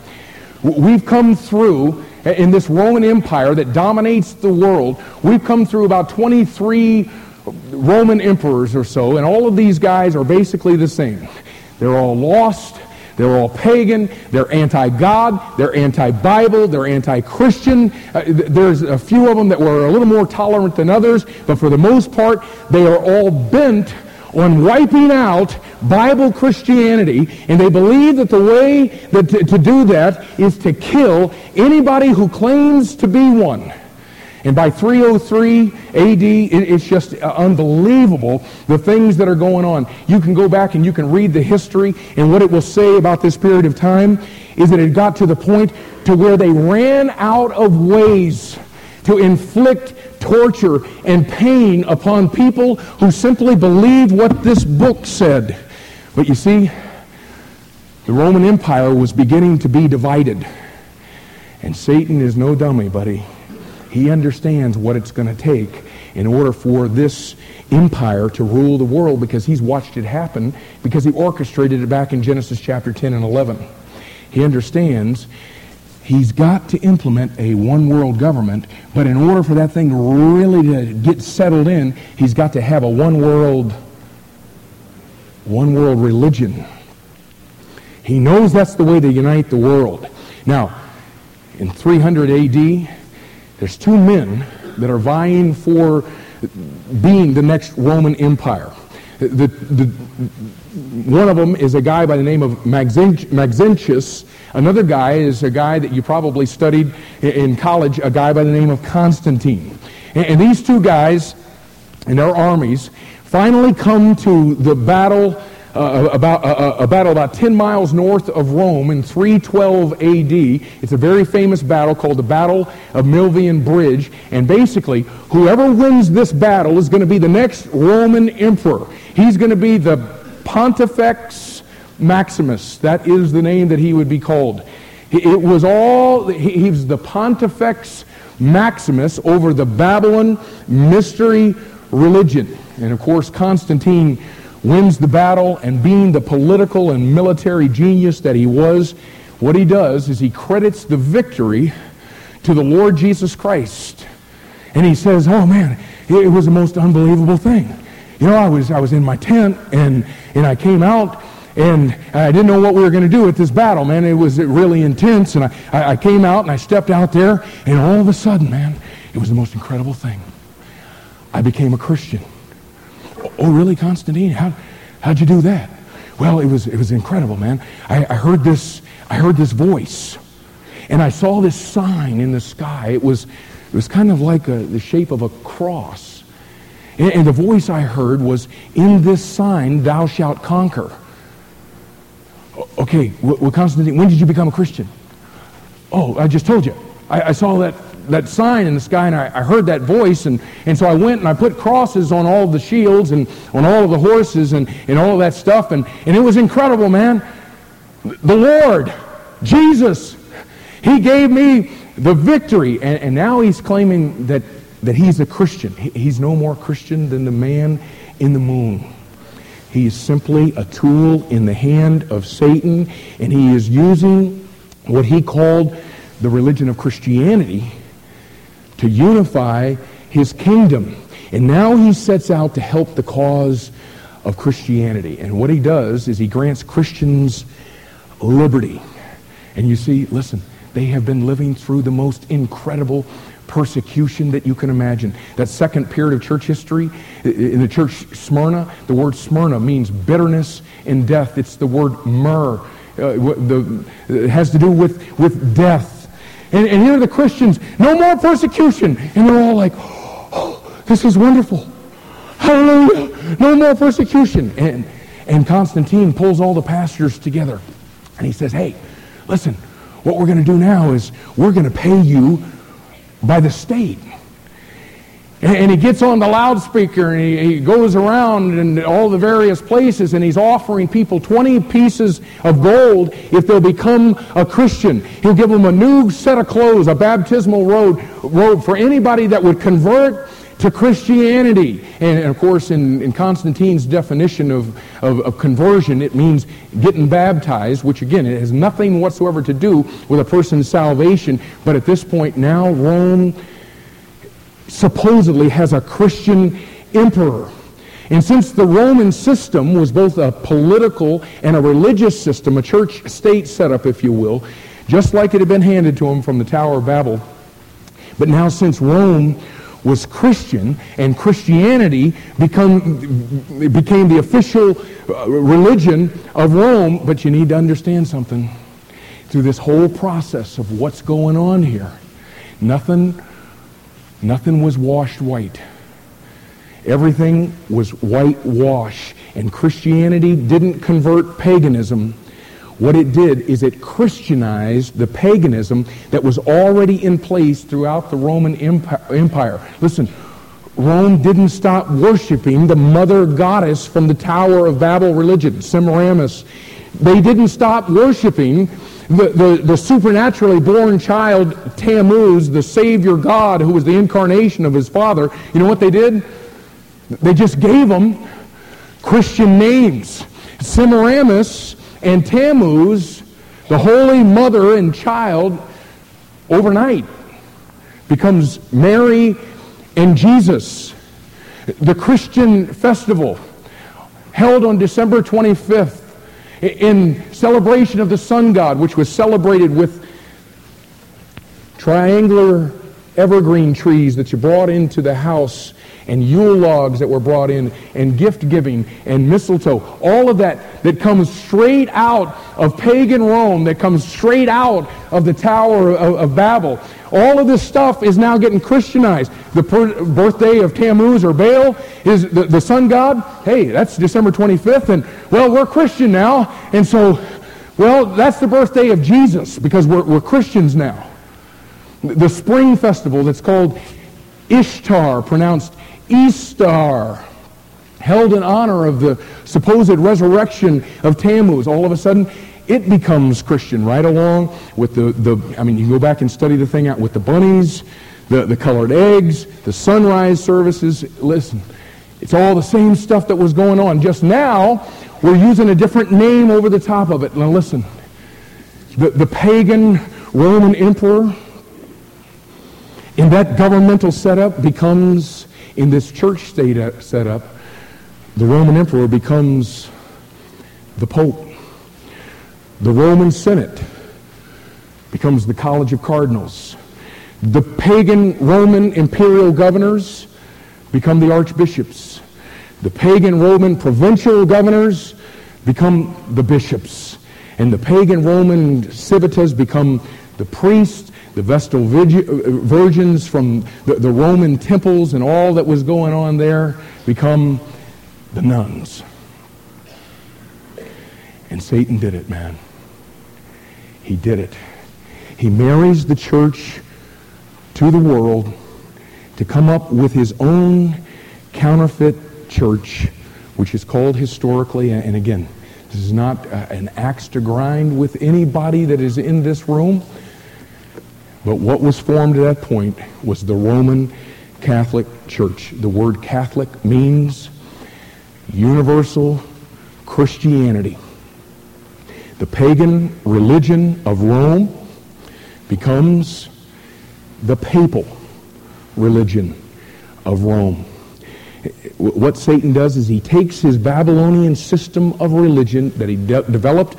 we've come through in this Roman Empire that dominates the world. We've come through about 23 Roman emperors or so, and all of these guys are basically the same. They're all lost. They're all pagan. They're anti-God. They're anti-Bible. They're anti-Christian. Uh, there's a few of them that were a little more tolerant than others, but for the most part, they are all bent on wiping out Bible Christianity, and they believe that the way that to do that is to kill anybody who claims to be one. And by 303 AD, it's just uh, unbelievable the things that are going on. You can go back and you can read the history, and what it will say about this period of time is that it got to the point to where they ran out of ways to inflict torture and pain upon people who simply believed what this book said. But you see, the Roman Empire was beginning to be divided. And Satan is no dummy, buddy. He understands what it's going to take in order for this empire to rule the world because he's watched it happen because he orchestrated it back in Genesis chapter 10 and 11. He understands he's got to implement a one world government, but in order for that thing really to get settled in, he's got to have a one world one world religion. He knows that's the way to unite the world. Now, in 300 AD, there's two men that are vying for being the next Roman Empire. The, the, one of them is a guy by the name of Maxentius. Another guy is a guy that you probably studied in college, a guy by the name of Constantine. And, and these two guys and their armies finally come to the battle uh, about, uh, uh a battle about 10 miles north of Rome in 312 AD. It's a very famous battle called the Battle of Milvian Bridge. And basically, whoever wins this battle is going to be the next Roman emperor. He's going to be the Pontifex Maximus. That is the name that he would be called. It was all, he was the Pontifex Maximus over the Babylon mystery religion. And of course, Constantine wins the battle, and being the political and military genius that he was, what he does is he credits the victory to the Lord Jesus Christ. And he says, oh man, it was the most unbelievable thing. You know, I was, I was in my tent, and, and I came out, and I didn't know what we were going to do with this battle, man. It was really intense, and I, I came out, and I stepped out there, and all of a sudden, man, it was the most incredible thing. I became a Christian. Oh, really, Constantine? How, how'd you do that? Well, it was, it was incredible, man. I, I heard this, I heard this voice, and I saw this sign in the sky. It was, it was kind of like a, the shape of a cross. And, and the voice I heard was, In this sign thou shalt conquer. Okay, well, Constantine, when did you become a Christian? Oh, I just told you. I, I saw that, that sign in the sky and I, I, heard that voice. And, and so I went and I put crosses on all the shields and on all of the horses and, and all of that stuff. And, and it was incredible, man. The Lord, Jesus, He gave me the victory. And, and now He's claiming that, that He's a Christian. He's no more Christian than the man in the moon. He is simply a tool in the hand of Satan, and he is using what he called the religion of Christianity to unify his kingdom. And now he sets out to help the cause of Christianity. And what he does is he grants Christians liberty. And you see, listen, they have been living through the most incredible persecution that you can imagine. That second period of church history, in the church Smyrna, the word Smyrna means bitterness and death. It's the word myrrh. Uh, the, it has to do with, with death. And, and here are the Christians, no more persecution. And they're all like, oh, this is wonderful. Hallelujah. No more persecution. And, and Constantine pulls all the pastors together. And he says, hey, listen, what we're going to do now is we're going to pay you by the state. And he gets on the loudspeaker and he, goes around in all the various places and he's offering people 20 pieces of gold if they'll become a Christian. He'll give them a new set of clothes, a baptismal robe, robe for anybody that would convert to Christianity. And, of course, in, in Constantine's definition of, of, of, conversion, it means getting baptized, which again, it has nothing whatsoever to do with a person's salvation. But at this point now, Rome supposedly has a Christian emperor. And since the Roman system was both a political and a religious system, a church state setup, if you will, just like it had been handed to them from the Tower of Babel, but now since Rome was Christian, and Christianity become, became the official uh, religion of Rome. But you need to understand something. Through this whole process of what's going on here, nothing, nothing was washed white. Everything was whitewash. And Christianity didn't convert paganism what it did is it Christianized the paganism that was already in place throughout the Roman Empire. Listen, Rome didn't stop worshiping the mother goddess from the Tower of Babel religion, Semiramis. They didn't stop worshiping the, the, the, supernaturally born child, Tammuz, the Savior God, who was the incarnation of his father. You know what they did? They just gave him Christian names. Semiramis and Tammuz, the holy mother and child, overnight becomes Mary and Jesus. The Christian festival held on December 25th in celebration of the sun god, which was celebrated with triangular evergreen trees that you brought into the house and Yule logs that were brought in and gift giving and mistletoe. All of that that comes straight out of pagan Rome, that comes straight out of the Tower of, of Babel. All of this stuff is now getting Christianized. The per- birthday of Tammuz or Baal is the, the sun god. Hey, that's December 25th. And, well, we're Christian now. And so, well, that's the birthday of Jesus because we're, we're Christians now. The spring festival that's called Ishtar, pronounced Easter, held in honor of the supposed resurrection of Tammuz. All of a sudden, it becomes Christian right along with the, the I mean, you go back and study the thing out with the bunnies, the, the colored eggs, the sunrise services. Listen, it's all the same stuff that was going on. Just now, we're using a different name over the top of it. Now listen, the, the pagan Roman emperor in that governmental setup becomes in this church state uh, setup, the Roman emperor becomes the Pope. The Roman Senate becomes the College of Cardinals. The pagan Roman imperial governors become the archbishops. The pagan Roman provincial governors become the bishops. And the pagan Roman civitas become the priests the Vestal uh, virgins from the, the Roman temples and all that was going on there become the nuns. And Satan did it, man. He did it. He marries the church to the world to come up with his own counterfeit church, which is called historically, and again, this is not uh, an axe to grind with anybody that is in this room. But what was formed at that point was the Roman Catholic Church. The word Catholic means universal Christianity. The pagan religion of Rome becomes the papal religion of Rome. What Satan does is he takes his Babylonian system of religion that he de- developed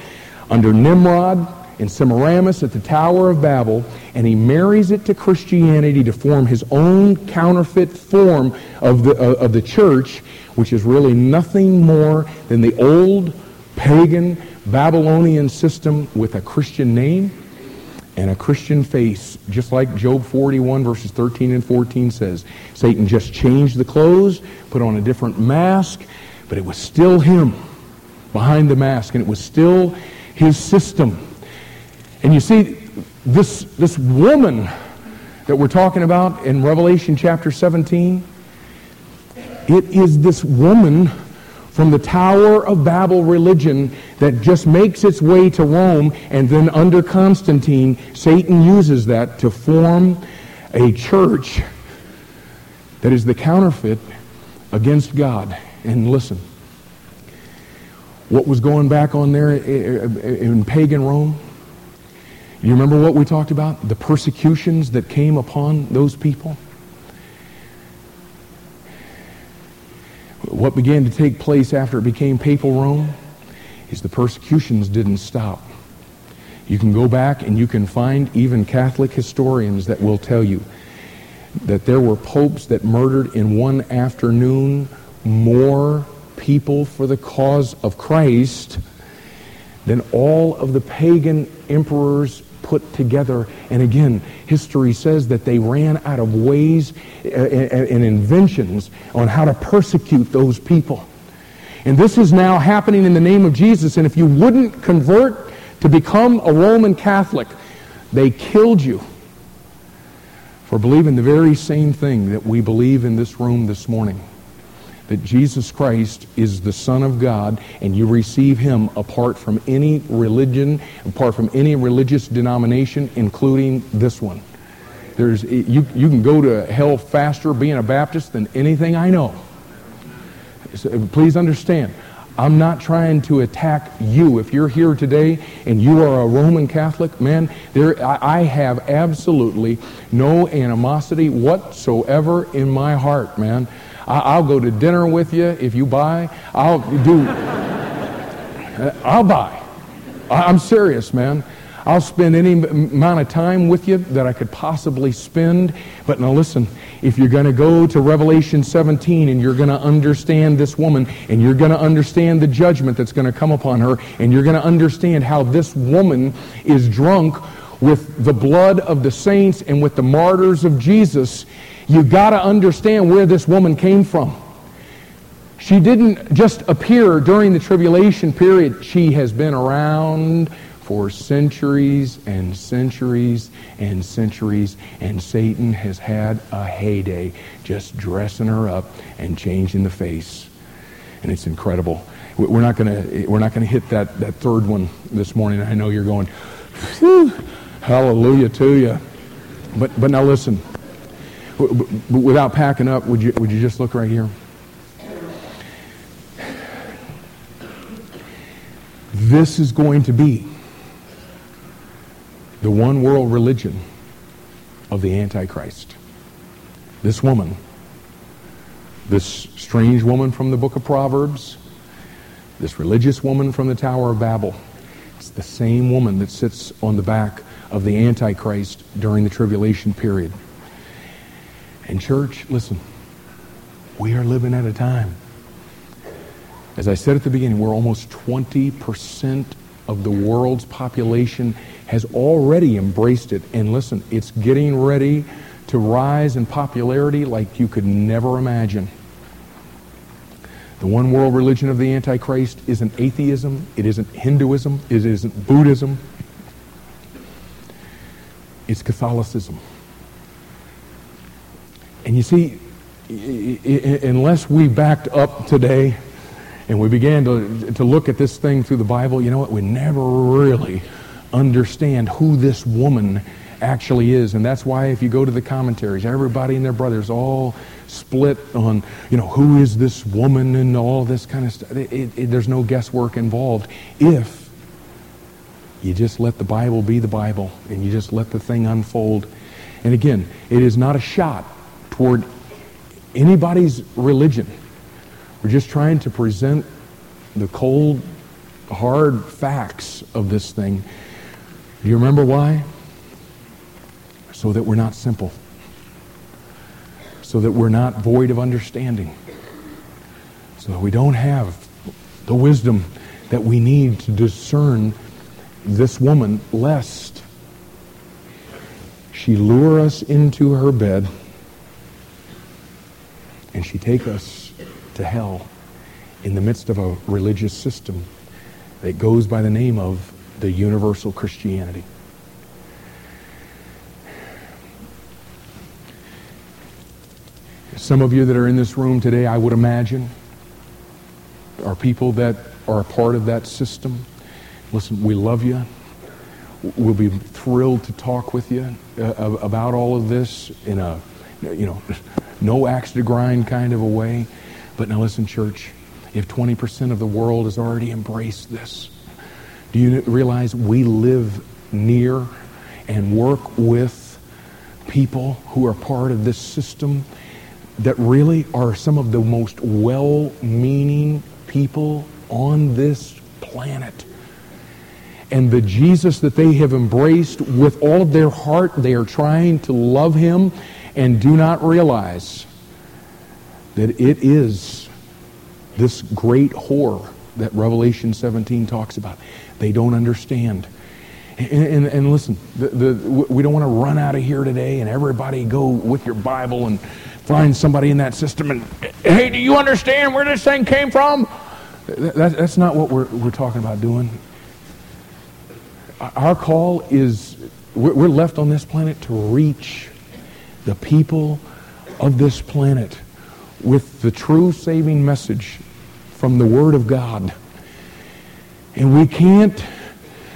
under Nimrod and Semiramis at the Tower of Babel, and he marries it to Christianity to form his own counterfeit form of the, uh, of the church, which is really nothing more than the old pagan Babylonian system with a Christian name and a Christian face, just like Job 41 verses 13 and 14 says. Satan just changed the clothes, put on a different mask, but it was still him behind the mask, and it was still his system. And you see, this, this woman that we're talking about in Revelation chapter 17, it is this woman from the Tower of Babel religion that just makes its way to Rome, and then under Constantine, Satan uses that to form a church that is the counterfeit against God. And listen, what was going back on there in pagan Rome? You remember what we talked about? The persecutions that came upon those people? What began to take place after it became papal Rome is the persecutions didn't stop. You can go back and you can find even Catholic historians that will tell you that there were popes that murdered in one afternoon more people for the cause of Christ than all of the pagan emperors put together. And again, history says that they ran out of ways uh, and inventions on how to persecute those people. And this is now happening in the name of Jesus. And if you wouldn't convert to become a Roman Catholic, they killed you for believing the very same thing that we believe in this room this morning that Jesus Christ is the Son of God and you receive him apart from any religion, apart from any religious denomination, including this one. There's, you, you can go to hell faster being a Baptist than anything I know. So please understand, I'm not trying to attack you. If you're here today and you are a Roman Catholic, man, there, I, I have absolutely no animosity whatsoever in my heart, man. I'll go to dinner with you if you buy. I'll do. Uh, I'll buy. I'm serious, man. I'll spend any amount of time with you that I could possibly spend. But now listen, if you're going to go to Revelation 17 and you're going to understand this woman and you're going to understand the judgment that's going to come upon her and you're going to understand how this woman is drunk with the blood of the saints and with the martyrs of Jesus, you got to understand where this woman came from. She didn't just appear during the tribulation period. She has been around for centuries and centuries and centuries, and Satan has had a heyday just dressing her up and changing the face. And it's incredible. We're not going to we're not to hit that, that third one this morning. I know you're going, hallelujah to you. But, but now listen without packing up, would you, would you just look right here? This is going to be the one world religion of the Antichrist. This woman, this strange woman from the book of Proverbs, this religious woman from the Tower of Babel, it's the same woman that sits on the back of the Antichrist during the tribulation period. And church, listen, we are living at a time. As I said at the beginning, we're almost 20% of the world's population has already embraced it. And listen, it's getting ready to rise in popularity like you could never imagine. The one world religion of the Antichrist isn't atheism, it isn't Hinduism, it isn't Buddhism, it's Catholicism. And you see, unless we backed up today and we began to, to look at this thing through the Bible, you know what? We never really understand who this woman actually is. And that's why if you go to the commentaries, everybody and their brothers all split on, you know, who is this woman and all this kind of stuff. It, it, there's no guesswork involved if you just let the Bible be the Bible and you just let the thing unfold. And again, it is not a shot toward anybody's religion. We're just trying to present the cold, hard facts of this thing. Do you remember why? So that we're not simple. So that we're not void of understanding. So that we don't have the wisdom that we need to discern this woman, lest she lure us into her bed and she take us to hell in the midst of a religious system that goes by the name of the universal Christianity. Some of you that are in this room today, I would imagine, are people that are a part of that system. Listen, we love you. We'll be thrilled to talk with you uh, about all of this in a, you know, no axe to grind kind of a way. But now listen, church, if 20% of the world has already embraced this, do you realize we live near and work with people who are part of this system that really are some of the most well meaning people on this planet? and the Jesus that they have embraced with all of their heart, they are trying to love him and do not realize that it is this great whore that Revelation 17 talks about. They don't understand. And, and, and listen, the, the, we don't want to run out of here today and everybody go with your Bible and find somebody in that system and, hey, do you understand where this thing came from? That, that's not what we're, we're talking about doing. Our call is, we're left on this planet to reach the people of this planet with the true saving message from the Word of God. And we can't,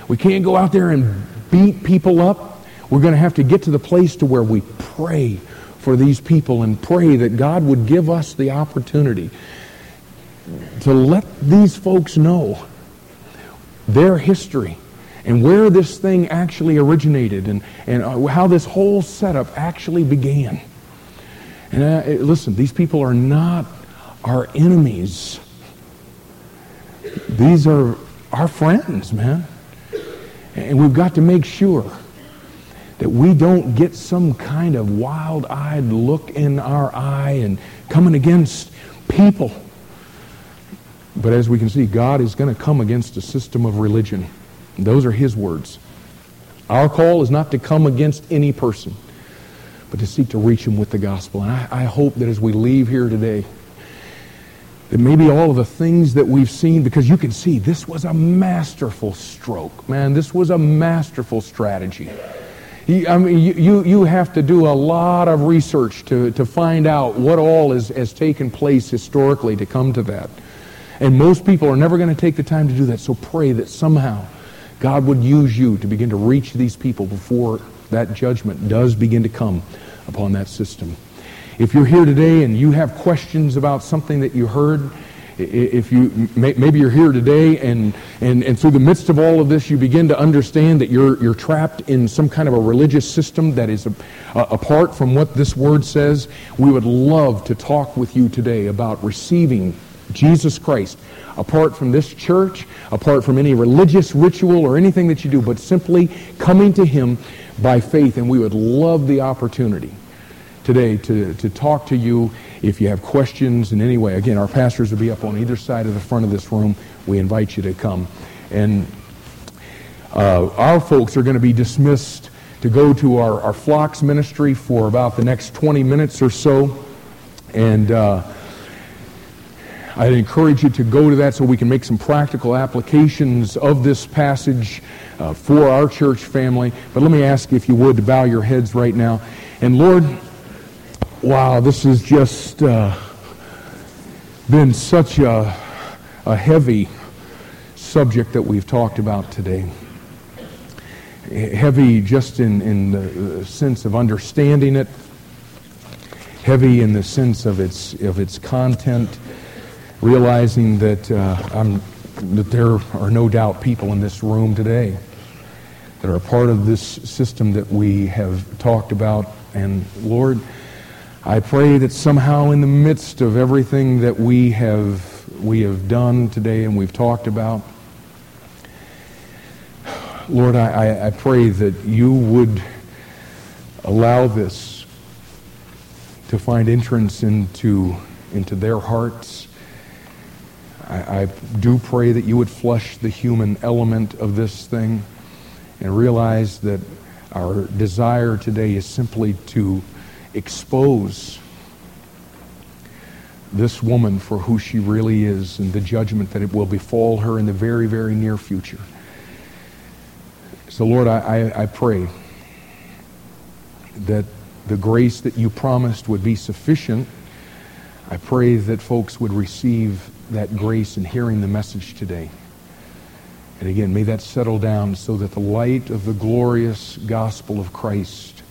we can't go out there and beat people up. We're going to have to get to the place to where we pray for these people and pray that God would give us the opportunity to let these folks know their history and where this thing actually originated and, and uh, how this whole setup actually began. And uh, listen, these people are not our enemies. These are our friends, man. And we've got to make sure that we don't get some kind of wild-eyed look in our eye and coming against people. But as we can see, God is going to come against a system of religion. Those are his words. Our call is not to come against any person, but to seek to reach him with the gospel. And I, I hope that as we leave here today, that maybe all of the things that we've seen, because you can see this was a masterful stroke, man. This was a masterful strategy. I mean, you, you have to do a lot of research to, to find out what all is, has taken place historically to come to that. And most people are never going to take the time to do that. So pray that somehow God would use you to begin to reach these people before that judgment does begin to come upon that system. If you're here today and you have questions about something that you heard, if you maybe you're here today and, and, and through the midst of all of this you begin to understand that you're, you're trapped in some kind of a religious system that is a, a, apart from what this word says, we would love to talk with you today about receiving Jesus Christ apart from this church, apart from any religious ritual or anything that you do, but simply coming to Him by faith. And we would love the opportunity today to, to talk to you if you have questions in any way. Again, our pastors will be up on either side of the front of this room. We invite you to come. And Uh, our folks are going to be dismissed to go to our, our flocks ministry for about the next 20 minutes or so. And uh, I'd encourage you to go to that so we can make some practical applications of this passage uh, for our church family. But let me ask you, if you would, to bow your heads right now. And Lord, wow, this has just uh, been such a, a heavy subject that we've talked about today. Heavy just in, in the sense of understanding it, heavy in the sense of its, of its content realizing that, uh, that there are no doubt people in this room today that are part of this system that we have talked about. And Lord, I pray that somehow in the midst of everything that we have we have done today and we've talked about, Lord, I, I pray that you would allow this to find entrance into, into their hearts I, I do pray that you would flush the human element of this thing and realize that our desire today is simply to expose this woman for who she really is and the judgment that it will befall her in the very, very near future. So, Lord, I, I, I pray that the grace that you promised would be sufficient. I pray that folks would receive that grace in hearing the message today. And again, may that settle down so that the light of the glorious gospel of Christ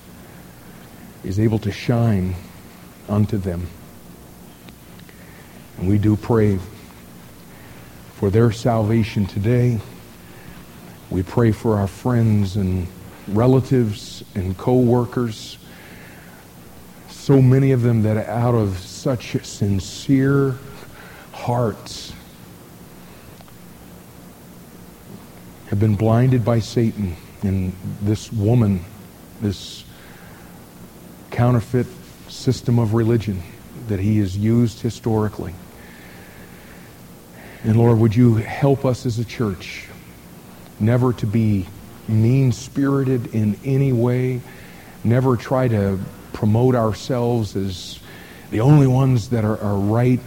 is able to shine unto them. And we do pray for their salvation today. We pray for our friends and relatives and co-workers. So many of them that out of such sincere hearts have been blinded by Satan and this woman, this counterfeit system of religion that he has used historically. And Lord, would you help us as a church never to be mean spirited in any way, never try to promote ourselves as the only ones that are, are right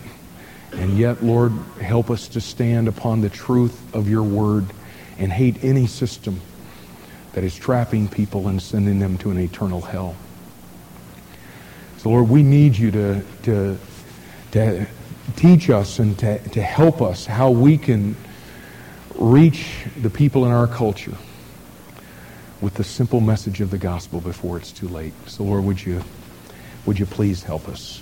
and yet, Lord, help us to stand upon the truth of your word and hate any system that is trapping people and sending them to an eternal hell. So, Lord, we need you to, to, to teach us and to, to help us how we can reach the people in our culture with the simple message of the gospel before it's too late. So, Lord, would you, would you please help us?